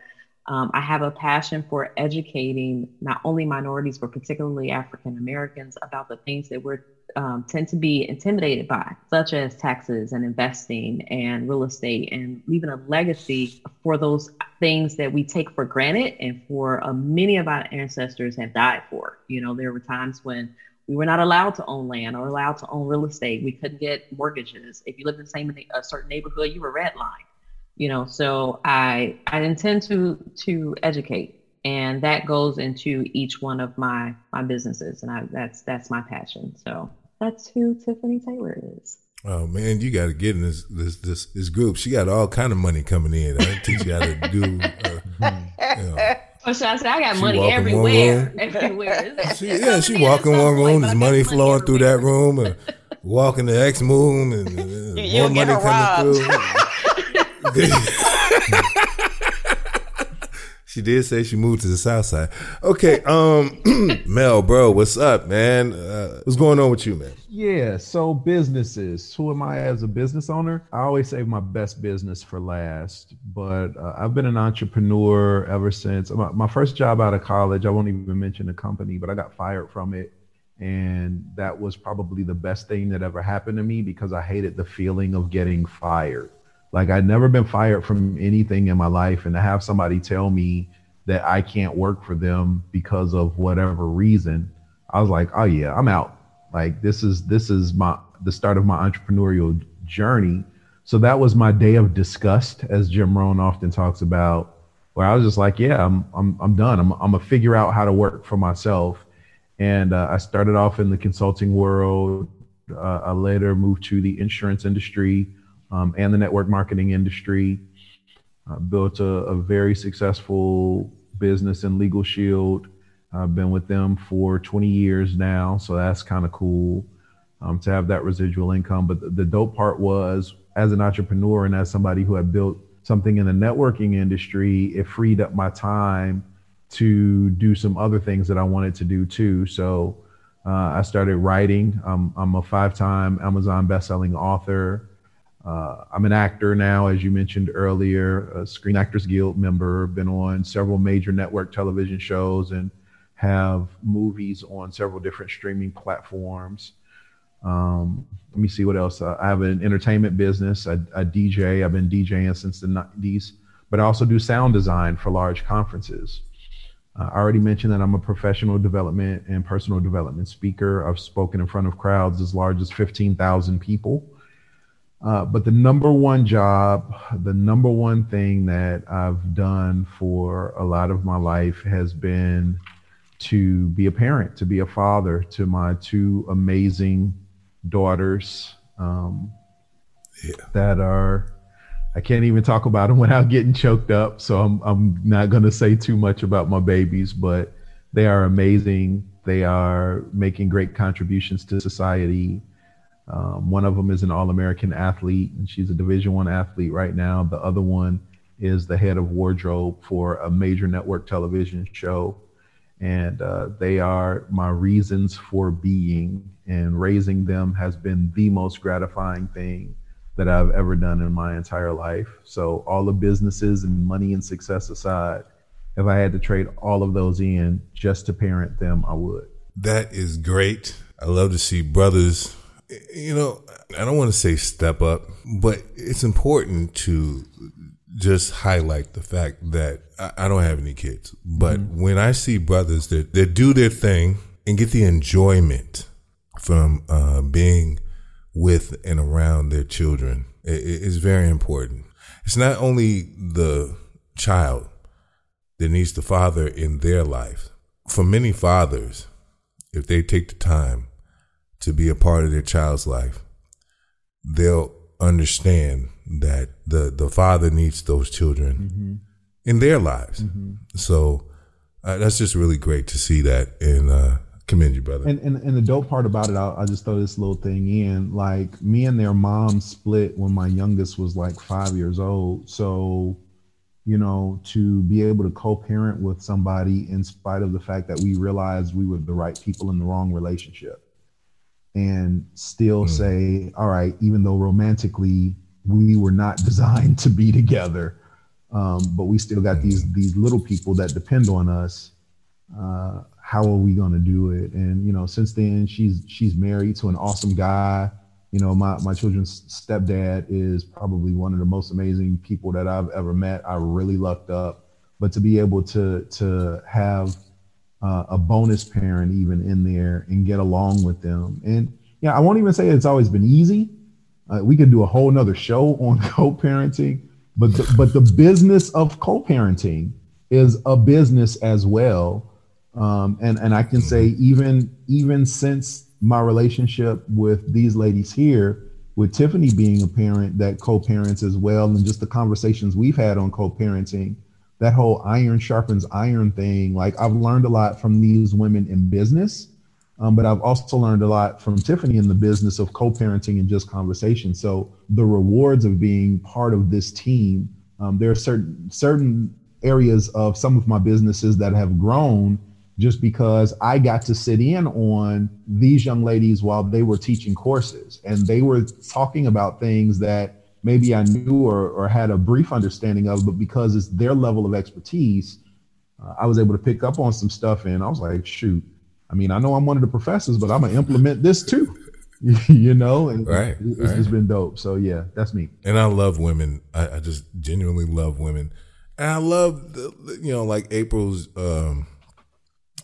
um, I have a passion for educating not only minorities, but particularly African Americans about the things that we're um, tend to be intimidated by, such as taxes and investing and real estate, and leaving a legacy for those things that we take for granted and for uh, many of our ancestors have died for. You know, there were times when we were not allowed to own land or allowed to own real estate. We couldn't get mortgages. If you lived in the same a certain neighborhood, you were redlined. You know, so I I intend to to educate, and that goes into each one of my my businesses, and I, that's that's my passion. So that's who Tiffany Taylor is. Oh man, you got to get in this this this this group. She got all kind of money coming in. I teach you how to do. Uh, you know. [laughs] Oh, so I said I got she money everywhere. [laughs] Everywhere. [laughs] She, yeah, she walking one room. There's money flowing through that room, and walk in the next room, and uh, more money coming through. [laughs] she did say she moved to the south side. Okay, um, [clears throat] Mel, bro, what's up, man? Uh, what's going on with you, man? Yeah, so businesses. Who am I as a business owner? I always save my best business for last, but uh, I've been an entrepreneur ever since my, my first job out of college. I won't even mention the company, but I got fired from it. And that was probably the best thing that ever happened to me because I hated the feeling of getting fired. Like I'd never been fired from anything in my life. And to have somebody tell me that I can't work for them because of whatever reason, I was like, oh yeah, I'm out like this is this is my the start of my entrepreneurial journey. So that was my day of disgust, as Jim Rohn often talks about, where I was just like, yeah, I'm I'm I'm done. I'm I'm gonna figure out how to work for myself. And uh, I started off in the consulting world. Uh, I later moved to the insurance industry um, and the network marketing industry. Uh, built a, a, very successful business in Legal Shield I've been with them for 20 years now, so that's kind of cool um, to have that residual income. But the, the dope part was, as an entrepreneur and as somebody who had built something in the networking industry, it freed up my time to do some other things that I wanted to do too. So uh, I started writing. Um, I'm a five-time Amazon best-selling author. Uh, I'm an actor now, as you mentioned earlier, a Screen Actors Guild member. Been on several major network television shows and have movies on several different streaming platforms. Um, let me see what else. I have an entertainment business. I, I, DJ. I've been DJing since the 90s, but I also do sound design for large conferences. Uh, I already mentioned that I'm a professional development and personal development speaker. I've spoken in front of crowds as large as 15,000 people. Uh, but the number one job, the number one thing that I've done for a lot of my life has been to be a parent, to be a father to my two amazing daughters um, yeah. that are. I can't even talk about them without getting choked up. So I'm I'm not going to say too much about my babies, but they are amazing. They are making great contributions to society. Um, one of them is an All-American athlete, and she's a Division One athlete right now. The other one is the head of wardrobe for a major network television show and uh, they are my reasons for being. And raising them has been the most gratifying thing that I've ever done in my entire life. So, all the businesses and money and success aside, if I had to trade all of those in just to parent them, I would. That is great. I love to see brothers, you know, I don't want to say step up, but it's important to just highlight the fact that I, I don't have any kids. But mm-hmm. when I see brothers that, that do their thing and get the enjoyment from uh, being with and around their children, it, it's very important. It's not only the child that needs the father in their life. For many fathers, if they take the time to be a part of their child's life, they'll understand that the the father needs those children mm-hmm. in their lives. Mm-hmm. So uh, that's just really great to see that and uh, commend you, brother. And, and and the dope part about it, I'll, I'll just throw this little thing in. Like me and their mom split when my youngest was like five years old. So you know, to be able to co-parent with somebody in spite of the fact that we realized we were the right people in the wrong relationship and still mm. say, all right, even though romantically we were not [laughs] designed to be together, um, but we still got these these little people that depend on us. Uh, how are we going to do it? And you know, since then, she's she's married to an awesome guy. You know, my my children's stepdad is probably one of the most amazing people that I've ever met. I really lucked up, but to be able to to have uh, a bonus parent even in there and get along with them. And yeah, I won't even say it's always been easy. Uh, we could do a whole nother show [laughs] on co-parenting, but the, but the business of co-parenting is a business as well. Um, and and I can say even even since my relationship with these ladies here, with Tiffany being a parent that co-parents as well, and just the conversations we've had on co-parenting, that whole iron sharpens iron thing. Like I've learned a lot from these women in business, um, but I've also learned a lot from Tiffany in the business of co-parenting and just conversation. So the rewards of being part of this team, um, there are certain certain areas of some of my businesses that have grown just because I got to sit in on these young ladies while they were teaching courses and they were talking about things that maybe I knew or, or had a brief understanding of, but because it's their level of expertise, uh, I was able to pick up on some stuff. And I was like, shoot, I mean, I know I'm one of the professors, but I'm going to implement this too. [laughs] you know, and right, it's, right. it's been dope. So yeah, that's me. And I love women. I, I just genuinely love women, and I love the, you know like April's um,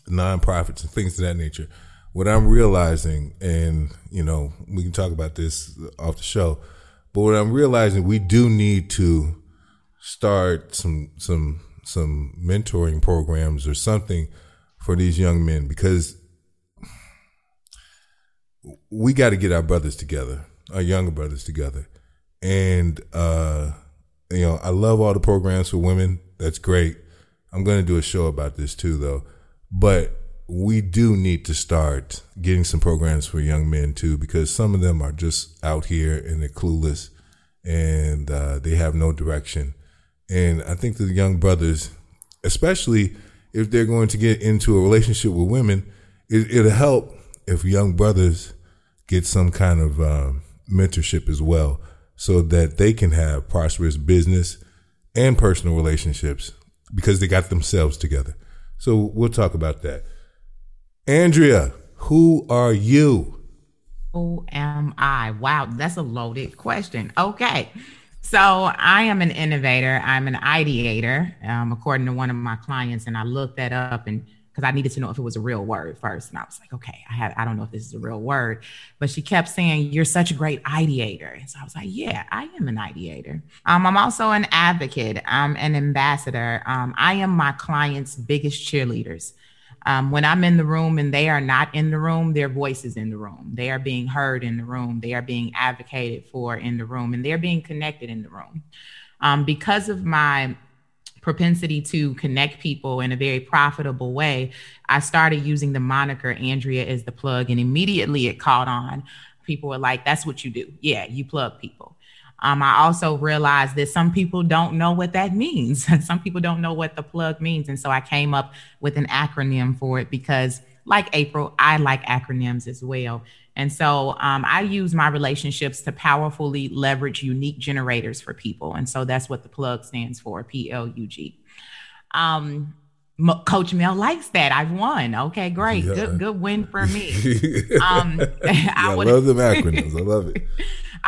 nonprofits and things of that nature. What I'm realizing, and you know, we can talk about this off the show but what I'm realizing, we do need to start some some some mentoring programs or something for these young men because we got to get our brothers together, our younger brothers together. And uh, you know, I love all the programs for women. That's great. I'm going to do a show about this too, though. But we do need to start getting some programs for young men too, because some of them are just out here and they're clueless and uh, they have no direction. And I think the young brothers, especially if they're going to get into a relationship with women, it, will help if young brothers get some kind of um, mentorship as well, so that they can have prosperous business and personal relationships because they got themselves together. So we'll talk about that. Andrea, who are you? Who am I? Wow, that's a loaded question. Okay. So I am an innovator. I'm an ideator, um, according to one of my clients, and I looked that up and because I needed to know if it was a real word first, and I was like, okay, I have I don't know if this is a real word, but she kept saying you're such a great ideator, and so I was like, yeah, I am an ideator. Um, I'm also an advocate. I'm an ambassador. Um, I am my clients' biggest cheerleaders. Um, when I'm in the room and they are not in the room, their voice is in the room. They are being heard in the room. They are being advocated for in the room, and they're being connected in the room. Um, because of my propensity to connect people in a very profitable way, I started using the moniker Andrea is the plug, and immediately it caught on. People were like, "That's what you do. Yeah, you plug people." Um, I also realized that some people don't know what that means. [laughs] some people don't know what the plug means. And so I came up with an acronym for it because, like April, I like acronyms as well. And so um, I use my relationships to powerfully leverage unique generators for people. And so that's what the plug stands for P L U G. Um, Coach Mel likes that. I've won. Okay, great. Yeah. Good, good win for me. [laughs] um, [laughs] yeah, I, would, I love them acronyms. I love it.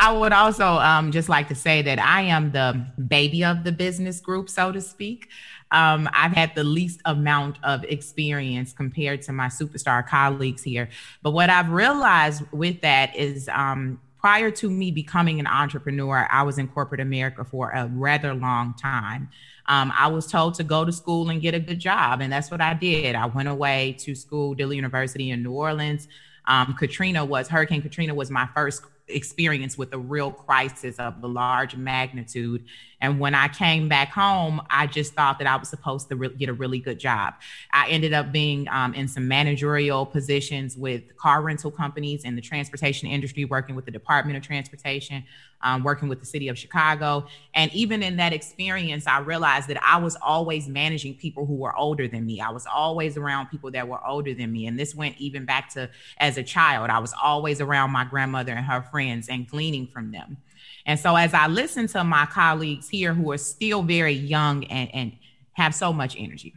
I would also um, just like to say that I am the baby of the business group, so to speak. Um, I've had the least amount of experience compared to my superstar colleagues here. But what I've realized with that is um, prior to me becoming an entrepreneur, I was in corporate America for a rather long time. Um, I was told to go to school and get a good job, and that's what I did. I went away to school, Dillard University in New Orleans. Um, Katrina was Hurricane Katrina was my first experience with a real crisis of a large magnitude. And when I came back home, I just thought that I was supposed to re- get a really good job. I ended up being um, in some managerial positions with car rental companies in the transportation industry, working with the Department of Transportation, um, working with the city of Chicago. And even in that experience, I realized that I was always managing people who were older than me. I was always around people that were older than me. And this went even back to as a child. I was always around my grandmother and her friends and gleaning from them. And so as I listen to my colleagues here who are still very young and, and have so much energy,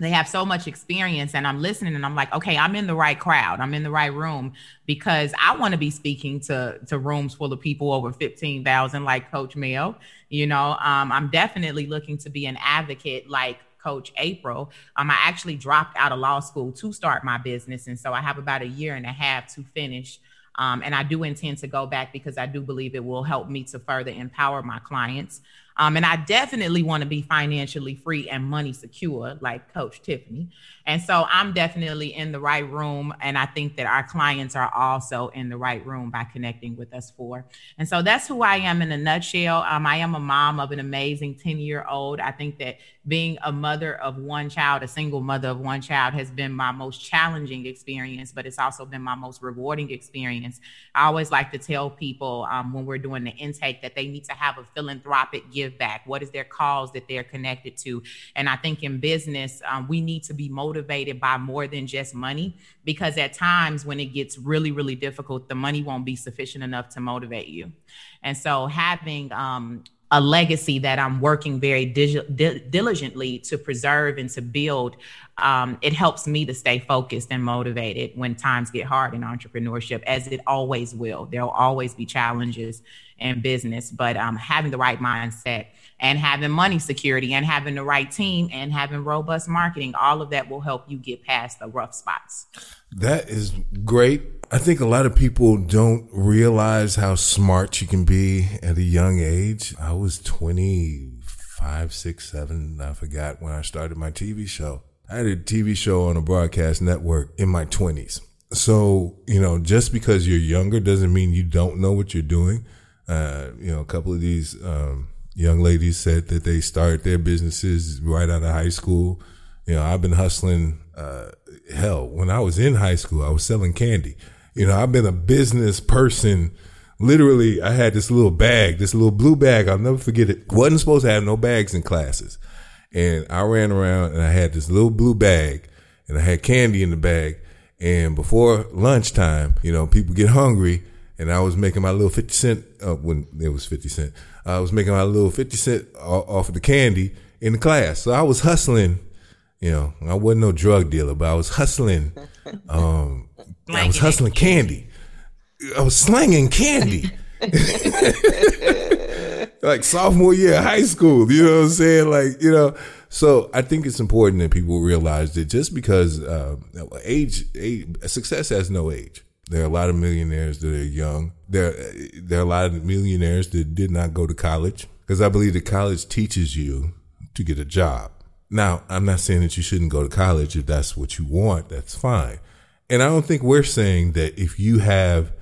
they have so much experience and i'm listening and i'm like okay i'm in the right crowd. I'm in the right room because i want to be speaking to to rooms full of people over 15000 like coach mel you know um, i'm definitely looking to be an advocate like coach april. Um, i actually dropped out of law school to start my business. And so i have about a year and a half to finish um, and I do intend to go back because I do believe it will help me to further empower my clients. Um, and I definitely want to be financially free and money secure, like Coach Tiffany. And so I'm definitely in the right room. And I think that our clients are also in the right room by connecting with us for. And so that's who I am in a nutshell. Um, I am a mom of an amazing 10 year old. I think that being a mother of one child, a single mother of one child, has been my most challenging experience, but it's also been my most rewarding experience. I always like to tell people um, when we're doing the intake that they need to have a philanthropic give back. What is their cause that they're connected to? And I think in business, um, we need to be motivated by more than just money because at times when it gets really, really difficult, the money won't be sufficient enough to motivate you. And so having um, a legacy that I'm working very dig- di- diligently to preserve and to build. Um, it helps me to stay focused and motivated when times get hard in entrepreneurship, as it always will. There'll always be challenges in business, but um, having the right mindset and having money security and having the right team and having robust marketing, all of that will help you get past the rough spots. That is great. I think a lot of people don't realize how smart you can be at a young age. I was 25, 6, 7, I forgot when I started my TV show. I had a TV show on a broadcast network in my 20s. So, you know, just because you're younger doesn't mean you don't know what you're doing. Uh, you know, a couple of these um, young ladies said that they started their businesses right out of high school. You know, I've been hustling, uh, hell, when I was in high school, I was selling candy. You know, I've been a business person. Literally, I had this little bag, this little blue bag. I'll never forget it. Wasn't supposed to have no bags in classes. And I ran around and I had this little blue bag and I had candy in the bag. And before lunchtime, you know, people get hungry and I was making my little 50 cent, uh, when it was 50 cent, I was making my little 50 cent off of the candy in the class. So I was hustling, you know, I wasn't no drug dealer, but I was hustling, [laughs] um, I was hustling candy. I was slanging candy. [laughs] like sophomore year of high school, you know what I'm saying? Like, you know, so I think it's important that people realize that just because uh, age, age, success has no age. There are a lot of millionaires that are young. There, there are a lot of millionaires that did not go to college because I believe that college teaches you to get a job. Now, I'm not saying that you shouldn't go to college if that's what you want. That's fine. And I don't think we're saying that if you have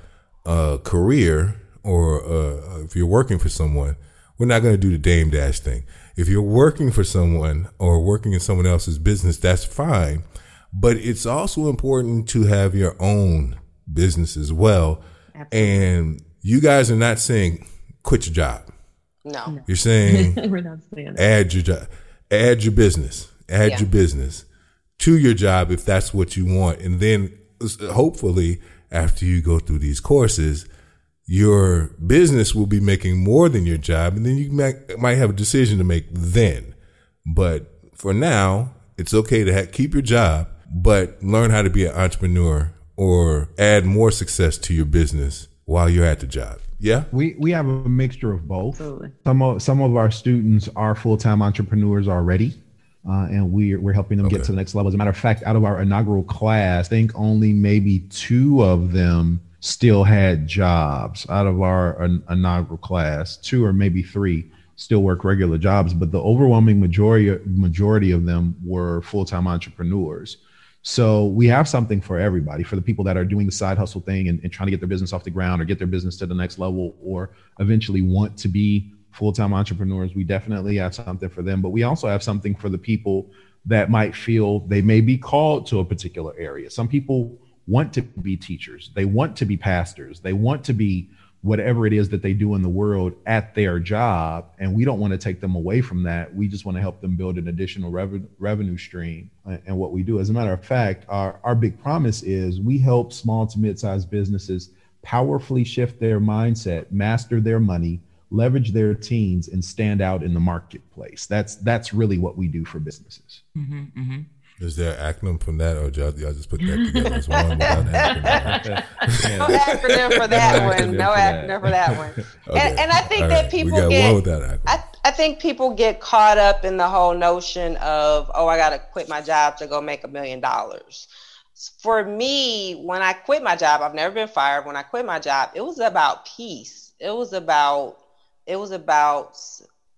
a career or uh, if you're working for someone, we're not going to do the Dame Dash thing. If you're working for someone or working in someone else's business, that's fine. But it's also important to have your own business as well. Absolutely. And you guys are not saying quit your job. No. You're saying [laughs] We're not saying that. add your job, add your business, add Yeah. your business to your job if that's what you want, and then hopefully after you go through these courses, your business will be making more than your job, and then you might might have a decision to make then. But for now, it's okay to keep your job, but learn how to be an entrepreneur or add more success to your business while you're at the job. Yeah. We we have a mixture of both. Absolutely. Some of some of our students are full time entrepreneurs already, uh, and we're we're helping them get to the next level. As a matter of fact, out of our inaugural class, I think only maybe two of them still had jobs. Out of our in- inaugural class, two or maybe three still work regular jobs, but the overwhelming majority majority of them were full time entrepreneurs. So we have something for everybody, for the people that are doing the side hustle thing and, and trying to get their business off the ground or get their business to the next level or eventually want to be full-time entrepreneurs. We definitely have something for them, but we also have something for the people that might feel they may be called to a particular area. Some people want to be teachers. They want to be pastors. They want to be whatever it is that they do in the world at their job and we don't want to take them away from that we just want to help them build an additional revenue revenue stream and what we do as a matter of fact our, our big promise is we help small to mid-sized businesses powerfully shift their mindset master their money leverage their teams and stand out in the marketplace that's that's really what we do for businesses hmm hmm Is there an acronym from that, or y'all, y'all just put that together as one without an acronym? [laughs] No acronym for that No one. No for that. acronym for that one. [laughs] Okay. And, and I think All that right. people get one without. I, I think people get caught up in the whole notion of, oh, I got to quit my job to go make a million dollars. For me, when I quit my job, I've never been fired. When I quit my job, it was about peace. It was about, it was about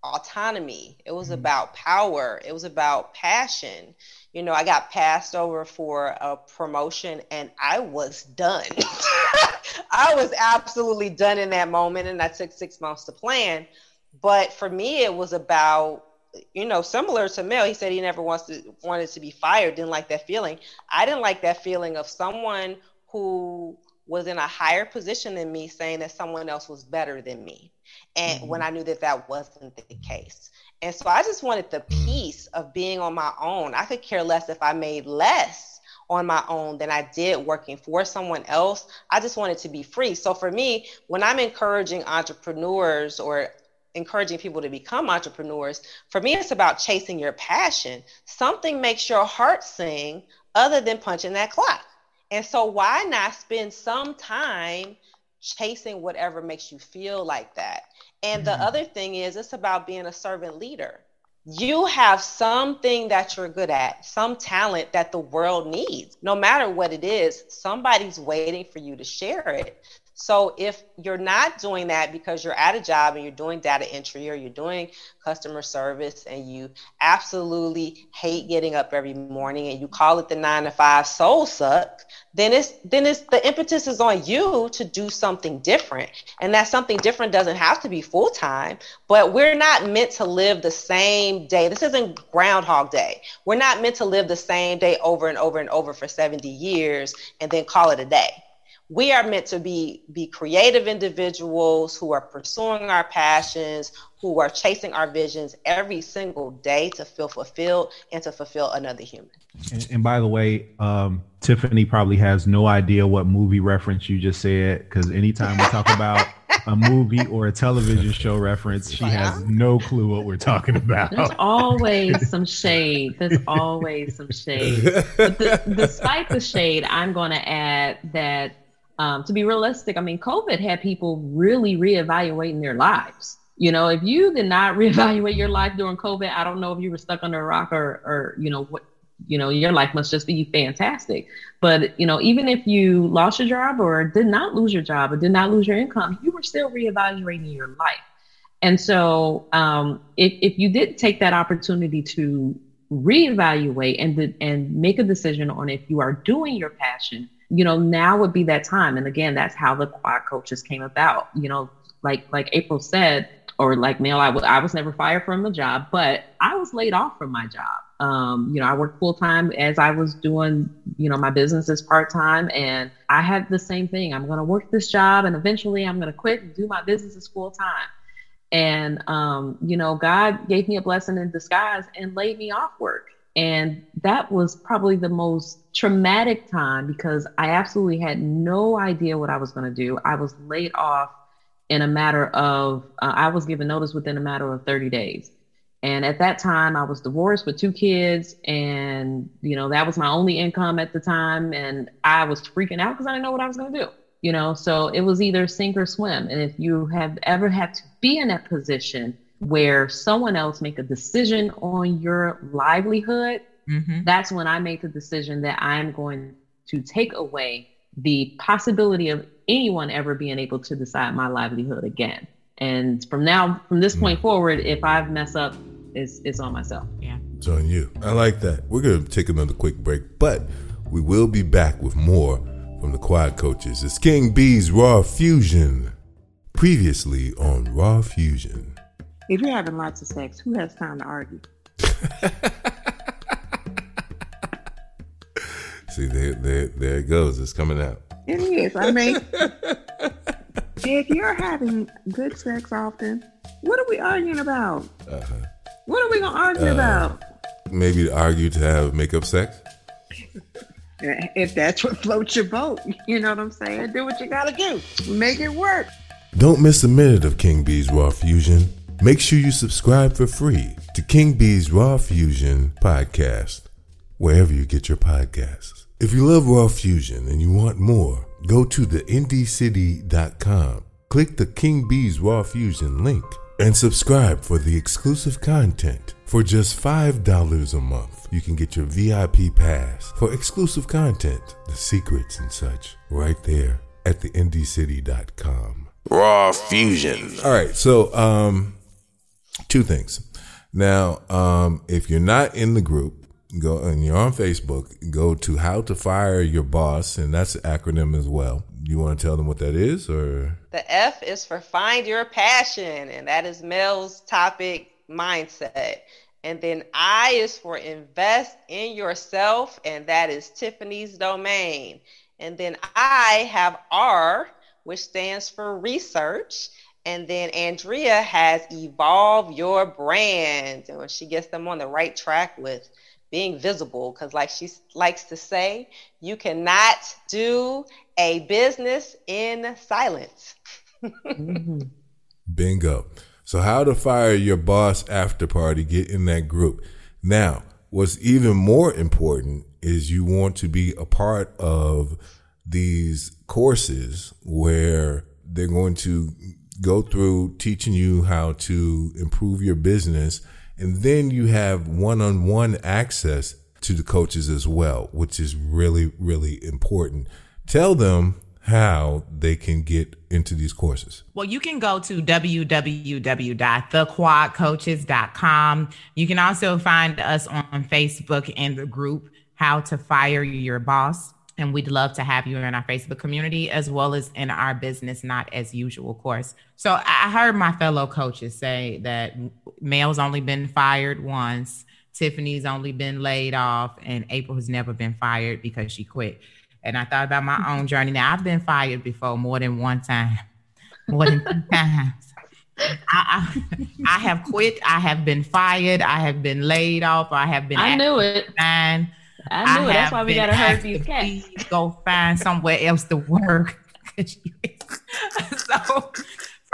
autonomy. It was mm. about power. It was about passion. You know, I got passed over for a promotion and I was done. [laughs] I was absolutely done in that moment. And I took six months to plan. But for me, it was about, you know, similar to Mel. He said he never wants to wanted to be fired, didn't like that feeling. I didn't like that feeling of someone who was in a higher position than me saying that someone else was better than me. And when mm-hmm. I knew that that wasn't the case. And so I just wanted the mm. peace of being on my own. I could care less if I made less on my own than I did working for someone else. I just wanted to be free. So for me, when I'm encouraging entrepreneurs or encouraging people to become entrepreneurs, for me, it's about chasing your passion. Something makes your heart sing other than punching that clock. And so why not spend some time chasing whatever makes you feel like that? And the mm-hmm. other thing is, it's about being a servant leader. You have something that you're good at, some talent that the world needs. No matter what it is, somebody's waiting for you to share it. So if you're not doing that because you're at a job and you're doing data entry or you're doing customer service and you absolutely hate getting up every morning and you call it the 9 to 5 soul suck, then it's then it's the impetus is on you to do something different. And that something different doesn't have to be full time, but we're not meant to live the same day. This isn't groundhog day. We're not meant to live the same day over and over and over for 70 years and then call it a day we are meant to be be creative individuals who are pursuing our passions who are chasing our visions every single day to feel fulfilled and to fulfill another human And, and by the way, um, Tiffany probably has no idea what movie reference you just said because anytime we talk about a movie or a television show reference, she has no clue what we're talking about. There's always some shade. There's always some shade. But the, despite the shade, I'm going to add that um, to be realistic, I mean, COVID had people really reevaluating their lives. You know, if you did not [laughs] reevaluate your life during COVID, I don't know if you were stuck under a rock or, or you know, what, you know, your life must just be fantastic. But, you know, even if you lost your job or did not lose your job or did not lose your income, you were still reevaluating your life. And so, um, if, if you did take that opportunity to reevaluate and and make a decision on if you are doing your passion, you know, now would be that time. And again, that's how the quad coaches came about. You know, like like April said, or like Mel, I, w- I was never fired from a job, but I was laid off from my job. Um, you know, I worked full time as I was doing, you know, my business as part time. And I had the same thing. I'm going to work this job and eventually I'm going to quit and do my business as full time. And, um, you know, God gave me a blessing in disguise and laid me off work. And that was probably the most traumatic time because I absolutely had no idea what I was going to do. I was laid off in a matter of, uh, I was given notice within a matter of 30 days. And at that time, I was divorced with two kids, and you know that was my only income at the time, and I was freaking out because I didn't know what I was going to do. You know, so it was either sink or swim. And if you have ever had to be in that position where someone else make a decision on your livelihood, Mm-hmm. that's when I made the decision that I'm going to take away the possibility of anyone ever being able to decide my livelihood again. And from now, from this point forward, if I mess up, it's, it's on myself. Yeah. It's on you. I like that. We're going to take another quick break, but we will be back with more from the Quad Coaches. It's King B's Raw Fusion. Previously on Raw Fusion. If you're having lots of sex, who has time to argue? [laughs] See, there, there, there it goes. It's coming out. It is. I mean, [laughs] if you're having good sex often, what are we arguing about? Uh-huh. What are we gonna argue Uh, about? Maybe to argue to have makeup sex. [laughs] If that's what floats your boat, you know what I'm saying? Do what you gotta do. Make it work. Don't miss a minute of King B's Raw Fusion. Make sure you subscribe for free to King B's Raw Fusion podcast, wherever you get your podcasts. If you love Raw Fusion and you want more, go to the IndieCity.com, click the King B's Raw Fusion link, and subscribe for the exclusive content. For just $5 a month, you can get your VIP pass for exclusive content, the secrets and such, right there at the IndieCity.com. Raw Fusion. All right, so um, two things. Now, um, if you're not in the group, go and you're on Facebook, go to How to Fire Your Boss, and that's an acronym as well. You want to tell them what that is, or The F is for find your passion, and that is Mel's topic mindset. And then I is for invest in yourself, and that is Tiffany's domain. And then I have R, which stands for research. And then Andrea has evolve your brand. And when she gets them on the right track with being visible, because like she likes to say, you cannot do a business in silence. Mm-hmm. Bingo. So, how to fire your boss after party, get in that group. Now, what's even more important is you want to be a part of these courses where they're going to go through teaching you how to improve your business. And then you have one on one access to the coaches as well, which is really, really important. Tell them how they can get into these courses. Well, you can go to www.thequadcoaches.com. You can also find us on Facebook in the group How to Fire Your Boss. And we'd love to have you in our Facebook community as well as in our business, not as usual course. So I heard my fellow coaches say that Mel's only been fired once, Tiffany's only been laid off, and April has never been fired because she quit. And I thought about my own journey. Now I've been fired before more than one time, [laughs] more than two times. I, I, I have quit. I have been fired. I have been laid off. I have been. I knew it. Fine. I knew it. That's why we gotta asked these cats. Go find somewhere else to work. [laughs] so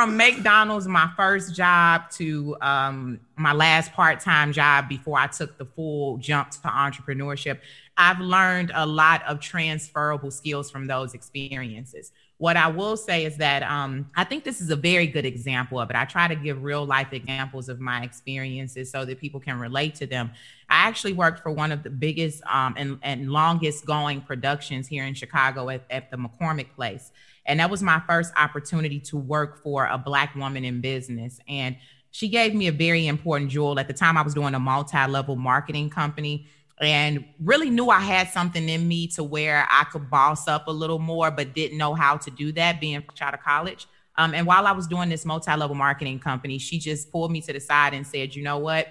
from McDonald's, my first job, to um, my last part-time job before I took the full jump to entrepreneurship, I've learned a lot of transferable skills from those experiences. What I will say is that um, I think this is a very good example of it. I try to give real life examples of my experiences so that people can relate to them. I actually worked for one of the biggest um, and, and longest going productions here in Chicago at, at the McCormick Place. And that was my first opportunity to work for a Black woman in business. And she gave me a very important jewel. At the time, I was doing a multi level marketing company and really knew I had something in me to where I could boss up a little more, but didn't know how to do that being out of college. Um, and while I was doing this multi-level marketing company, she just pulled me to the side and said, "You know what?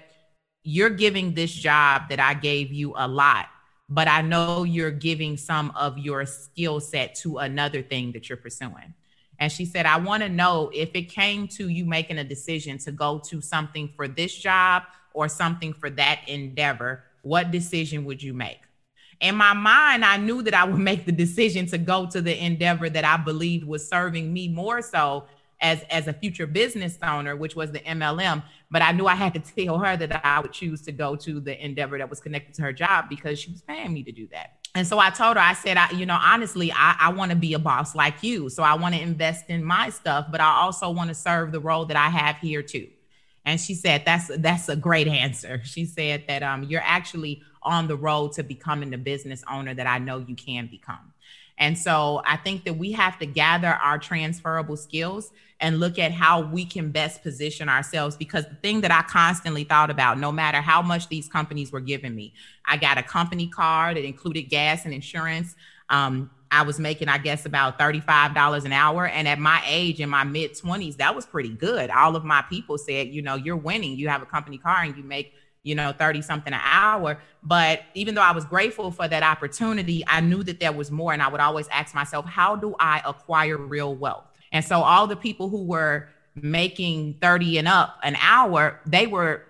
You're giving this job that I gave you a lot, but I know you're giving some of your skill set to another thing that you're pursuing." And she said, I want to know if it came to you making a decision to go to something for this job or something for that endeavor, what decision would you make? In my mind, I knew that I would [laughs] make the decision to go to the endeavor that I believed was serving me more so as, as a future business owner, which was the MLM. But I knew I had to tell her that I would choose to go to the endeavor that was connected to her job because she was paying me to do that. And so I told her, I said, I, you know, honestly, I, I want to be a boss like you. So I want to invest in my stuff, but I also want to serve the role that I have here too. And she said, that's that's a great answer. She said that um, you're actually on the road to becoming the business owner that I know you can become. And so I think that we have to gather our transferable skills and look at how we can best position ourselves. Because the thing that I constantly thought about, no matter how much these companies were giving me, I got a company car that included gas and insurance. Um, I was making, I guess, about $35 an hour. And at my age, in my mid 20s, that was pretty good. All of my people said, you know, you're winning. You have a company car and you make you know 30 something an hour but even though i was grateful for that opportunity i knew that there was more and i would always ask myself how do i acquire real wealth and so all the people who were making 30 and up an hour they were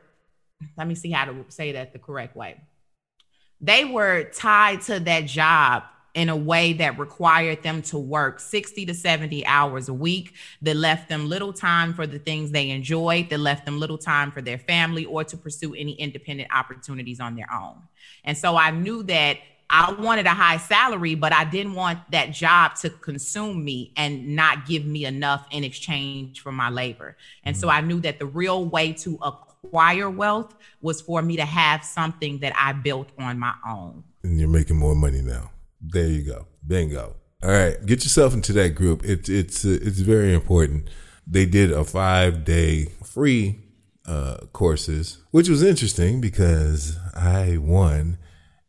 let me see how to say that the correct way they were tied to that job in a way that required them to work 60 to 70 hours a week, that left them little time for the things they enjoyed, that left them little time for their family or to pursue any independent opportunities on their own. And so I knew that I wanted a high salary, but I didn't want that job to consume me and not give me enough in exchange for my labor. And so mm-hmm. I knew that the real way to acquire wealth was for me to have something that I built on my own. And you're making more money now. There you go. Bingo. All right, get yourself into that group. It's it's uh, it's very important. They did a five day free uh, courses, which was interesting because I won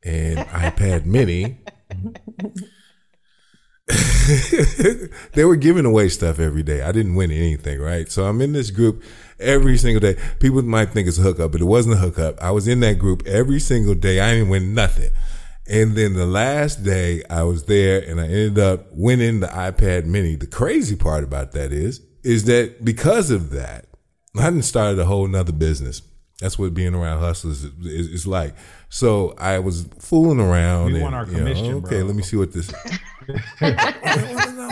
an iPad Mini. [laughs] they were giving away stuff every day. I didn't win anything, right? So I'm in this group every single day. People might think it's a hookup, but it wasn't a hookup. I was in that group every single day. I didn't win nothing. And then the last day I was there and I ended up winning the iPad mini. The crazy part about that is, is that because of that, I hadn't started a whole nother business. That's what being around hustlers is, is, is like. So I was fooling around. We and, want our you know, okay, bro. let me see what this. [laughs]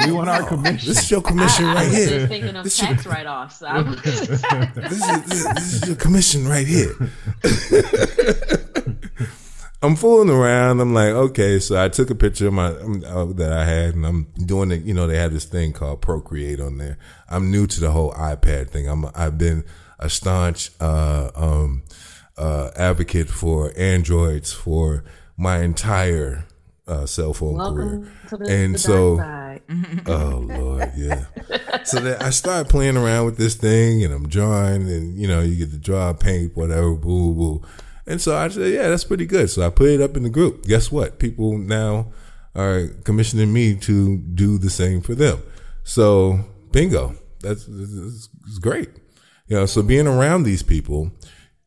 we want our commission. This is your commission I, right I here. thinking of This tax write-offs. I was- [laughs] this, is, this, this is your commission right here. [laughs] I'm fooling around. I'm like, okay, so I took a picture of my um, uh, that I had, and I'm doing it. You know, they have this thing called Procreate on there. I'm new to the whole iPad thing. I'm I've been a staunch uh, um, uh, advocate for Androids for my entire uh, cell phone Welcome career, and so. [laughs] Oh Lord, yeah. so then I start playing around with this thing, and I'm drawing, and you know, you get to draw, paint, whatever, boo boo. And so I said, yeah, that's pretty good. So I put it up in the group. Guess what? People now are commissioning me to do the same for them. So bingo, that's, that's, great. You know, so being around these people,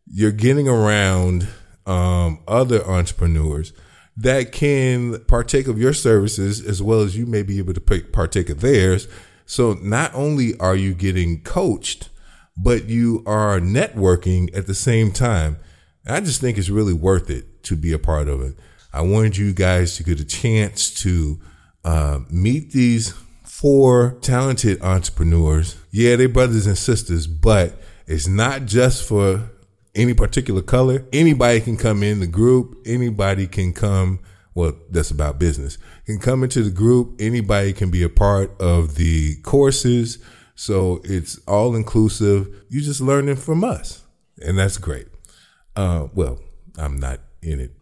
you're getting around um, other entrepreneurs that can partake of your services as well as you may be able to partake of theirs. So not only are you getting coached, but you are networking at the same time. I just think it's really worth it to be a part of it. I wanted you guys to get a chance to uh, meet these four talented entrepreneurs. Yeah, they're brothers and sisters, but it's not just for any particular color. Anybody can come in the group. Anybody can come. Well, that's about business. Can come into the group. Anybody can be a part of the courses. So it's all inclusive. You're just learning from us, and that's great. Uh, well, I'm not in it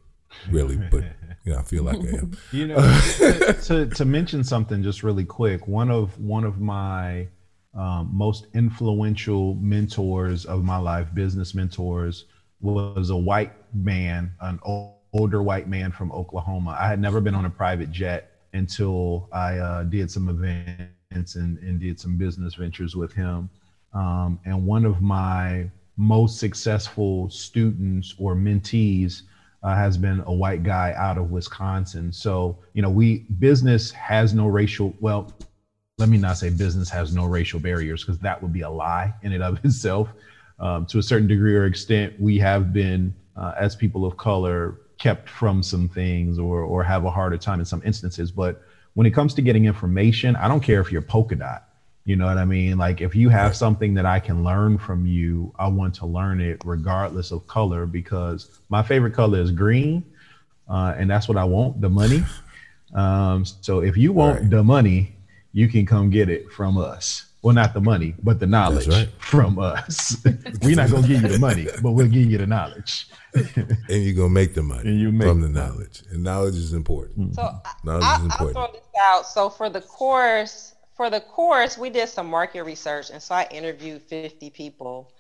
really, but [laughs] you know, I feel like I am. You know, [laughs] to to mention something just really quick. One of one of my um, most influential mentors of my life, business mentors, was a white man, an o- older white man from Oklahoma. I had never been on a private jet until I uh, did some events and, and did some business ventures with him. Um, and one of my most successful students or mentees uh, has been a white guy out of Wisconsin. So, you know, we business has no racial, well, let me not say business has no racial barriers because that would be a lie in and of [laughs] itself. Um, to a certain degree or extent, we have been, uh, as people of color, kept from some things or or have a harder time in some instances. But when it comes to getting information, I don't care if you're polka dot. You know what I mean? Like if you have something that I can learn from you, I want to learn it regardless of color because my favorite color is green, uh, and that's what I want the money. [laughs] Um, so if you want right. the money, you can come get it from us. Well, not the money, but the knowledge right. from us. [laughs] We're not gonna give you the money, but we'll give you the knowledge. [laughs] and you're gonna make the money and you make from the knowledge. And knowledge is important. So knowledge I, is important. I'll throw this out. So for the course, for the course, we did some market research, and so I interviewed 50 people,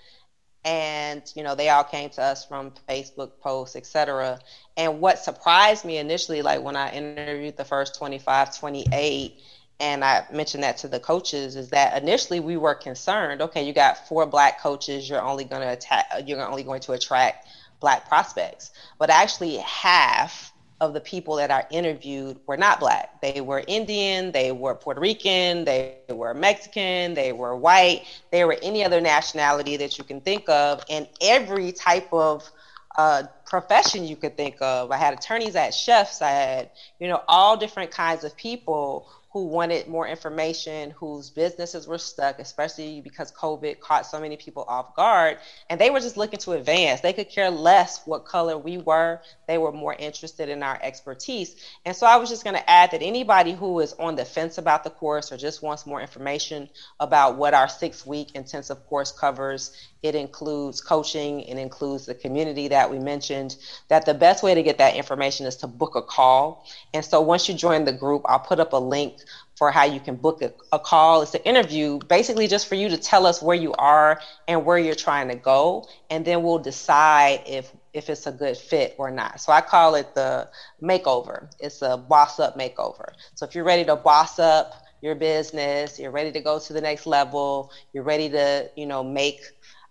and you know they all came to us from Facebook posts, etc. And what surprised me initially, like when I interviewed the first 25, 28 and I mentioned that to the coaches is that initially we were concerned. Okay, you got four black coaches. You're only going to attack. You're only going to attract black prospects. But actually, half of the people that I interviewed were not black. They were Indian. They were Puerto Rican. They were Mexican. They were white. They were any other nationality that you can think of, and every type of uh, profession you could think of. I had attorneys, I had chefs, I had, you know, all different kinds of people who wanted more information, whose businesses were stuck, especially because COVID caught so many people off guard. And they were just looking to advance. They could care less what color we were. They were more interested in our expertise. And so I was just going to add that anybody who is on the fence about the course or just wants more information about what our six week intensive course covers, it includes coaching, it includes the community that we mentioned, that the best way to get that information is to book a call. And so once you join the group, I'll put up a link for how you can book a, a, call. It's an interview, basically just for you to tell us where you are and where you're trying to go, and then we'll decide if if it's a good fit or not. So I call it the makeover. It's a boss up makeover. So if you're ready to boss up your business, you're ready to go to the next level, you're ready to, you know, make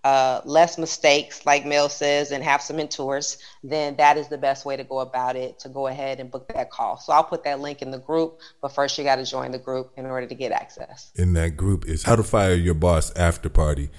uh, less mistakes, like Mel says, and have some mentors, then that is the best way to go about it to go ahead and book that call. So I'll put that link in the group, but first you got to join the group in order to get access. In that group is How to Fire Your Boss After Party.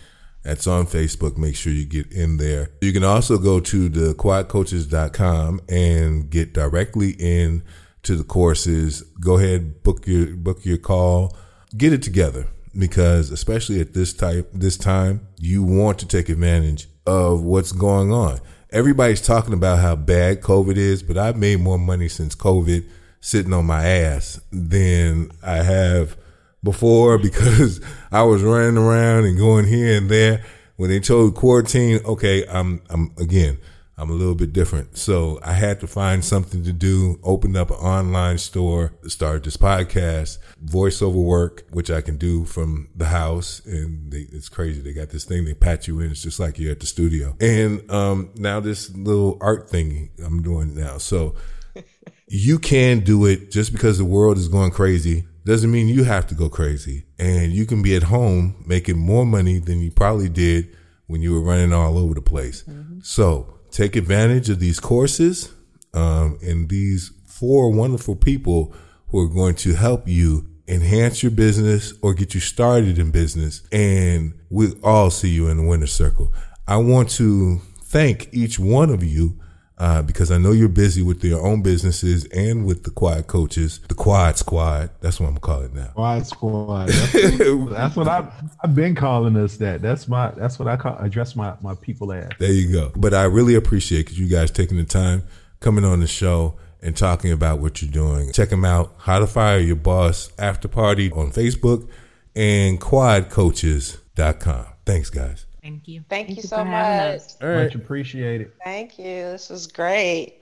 That's on Facebook. Make sure you get in there. You can also go to the quadcoaches.com and get directly in to the courses. Go ahead, book your book your call. Get it together because especially at this type this time, you want to take advantage of what's going on. Everybody's talking about how bad COVID is, but I've made more money since COVID sitting on my ass than I have before [laughs] because I was running around and going here and there. When they told quarantine, okay, I'm I'm again I'm a little bit different. So I had to find something to do, opened up an online store, started this podcast, voiceover work, which I can do from the house. And they, it's crazy. They got this thing, they pat you in. It's just like you're at the studio. And, um, now this little art thing I'm doing now. So [laughs] you can do it just because the world is going crazy doesn't mean you have to go crazy. And you can be at home making more money than you probably did when you were running all over the place. Mm-hmm. So take advantage of these courses um, and these four wonderful people who are going to help you enhance your business or get you started in business. And we'll all see you in the winner circle. I want to thank each one of you uh, because I know you're busy with your own businesses and with the quad coaches, the quad squad. That's what I'm calling now. Quad squad. That's, [laughs] that's what I've, I've been calling us. That that's my that's what I call address my my people as. There you go. But I really appreciate you guys taking the time coming on the show and talking about what you're doing. Check them out. How to Fire Your Boss After Party on Facebook and quadcoaches.com. Thanks, guys. Thank you. Thank, Thank you, you so much. Right. Much appreciated. Thank you. This was great.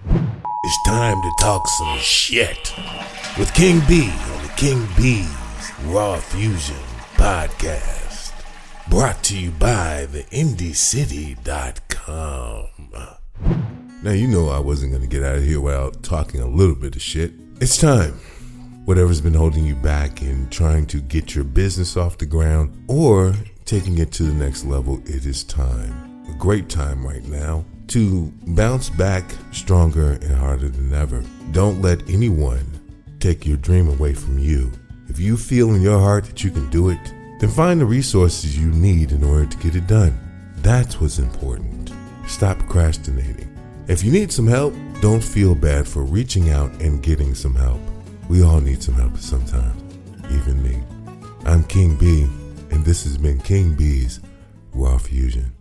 It's time to talk some shit with King B on the King B's Raw Fusion podcast. Brought to you by the IndyCity.com. Now, you know I wasn't going to get out of here without talking a little bit of shit. It's time. whatever's been holding you back in trying to get your business off the ground or taking it to the next level, it is time. A great time right now to bounce back stronger and harder than ever. Don't let anyone take your dream away from you. If you feel in your heart that you can do it, then find the resources you need in order to get it done. That's what's important. Stop procrastinating. If you need some help, don't feel bad for reaching out and getting some help. We all need some help sometimes, even me. I'm King B, and this has been King B's Raw Fusion.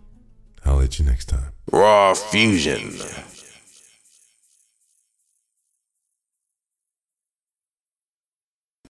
I'll let you next time. Raw Fusion.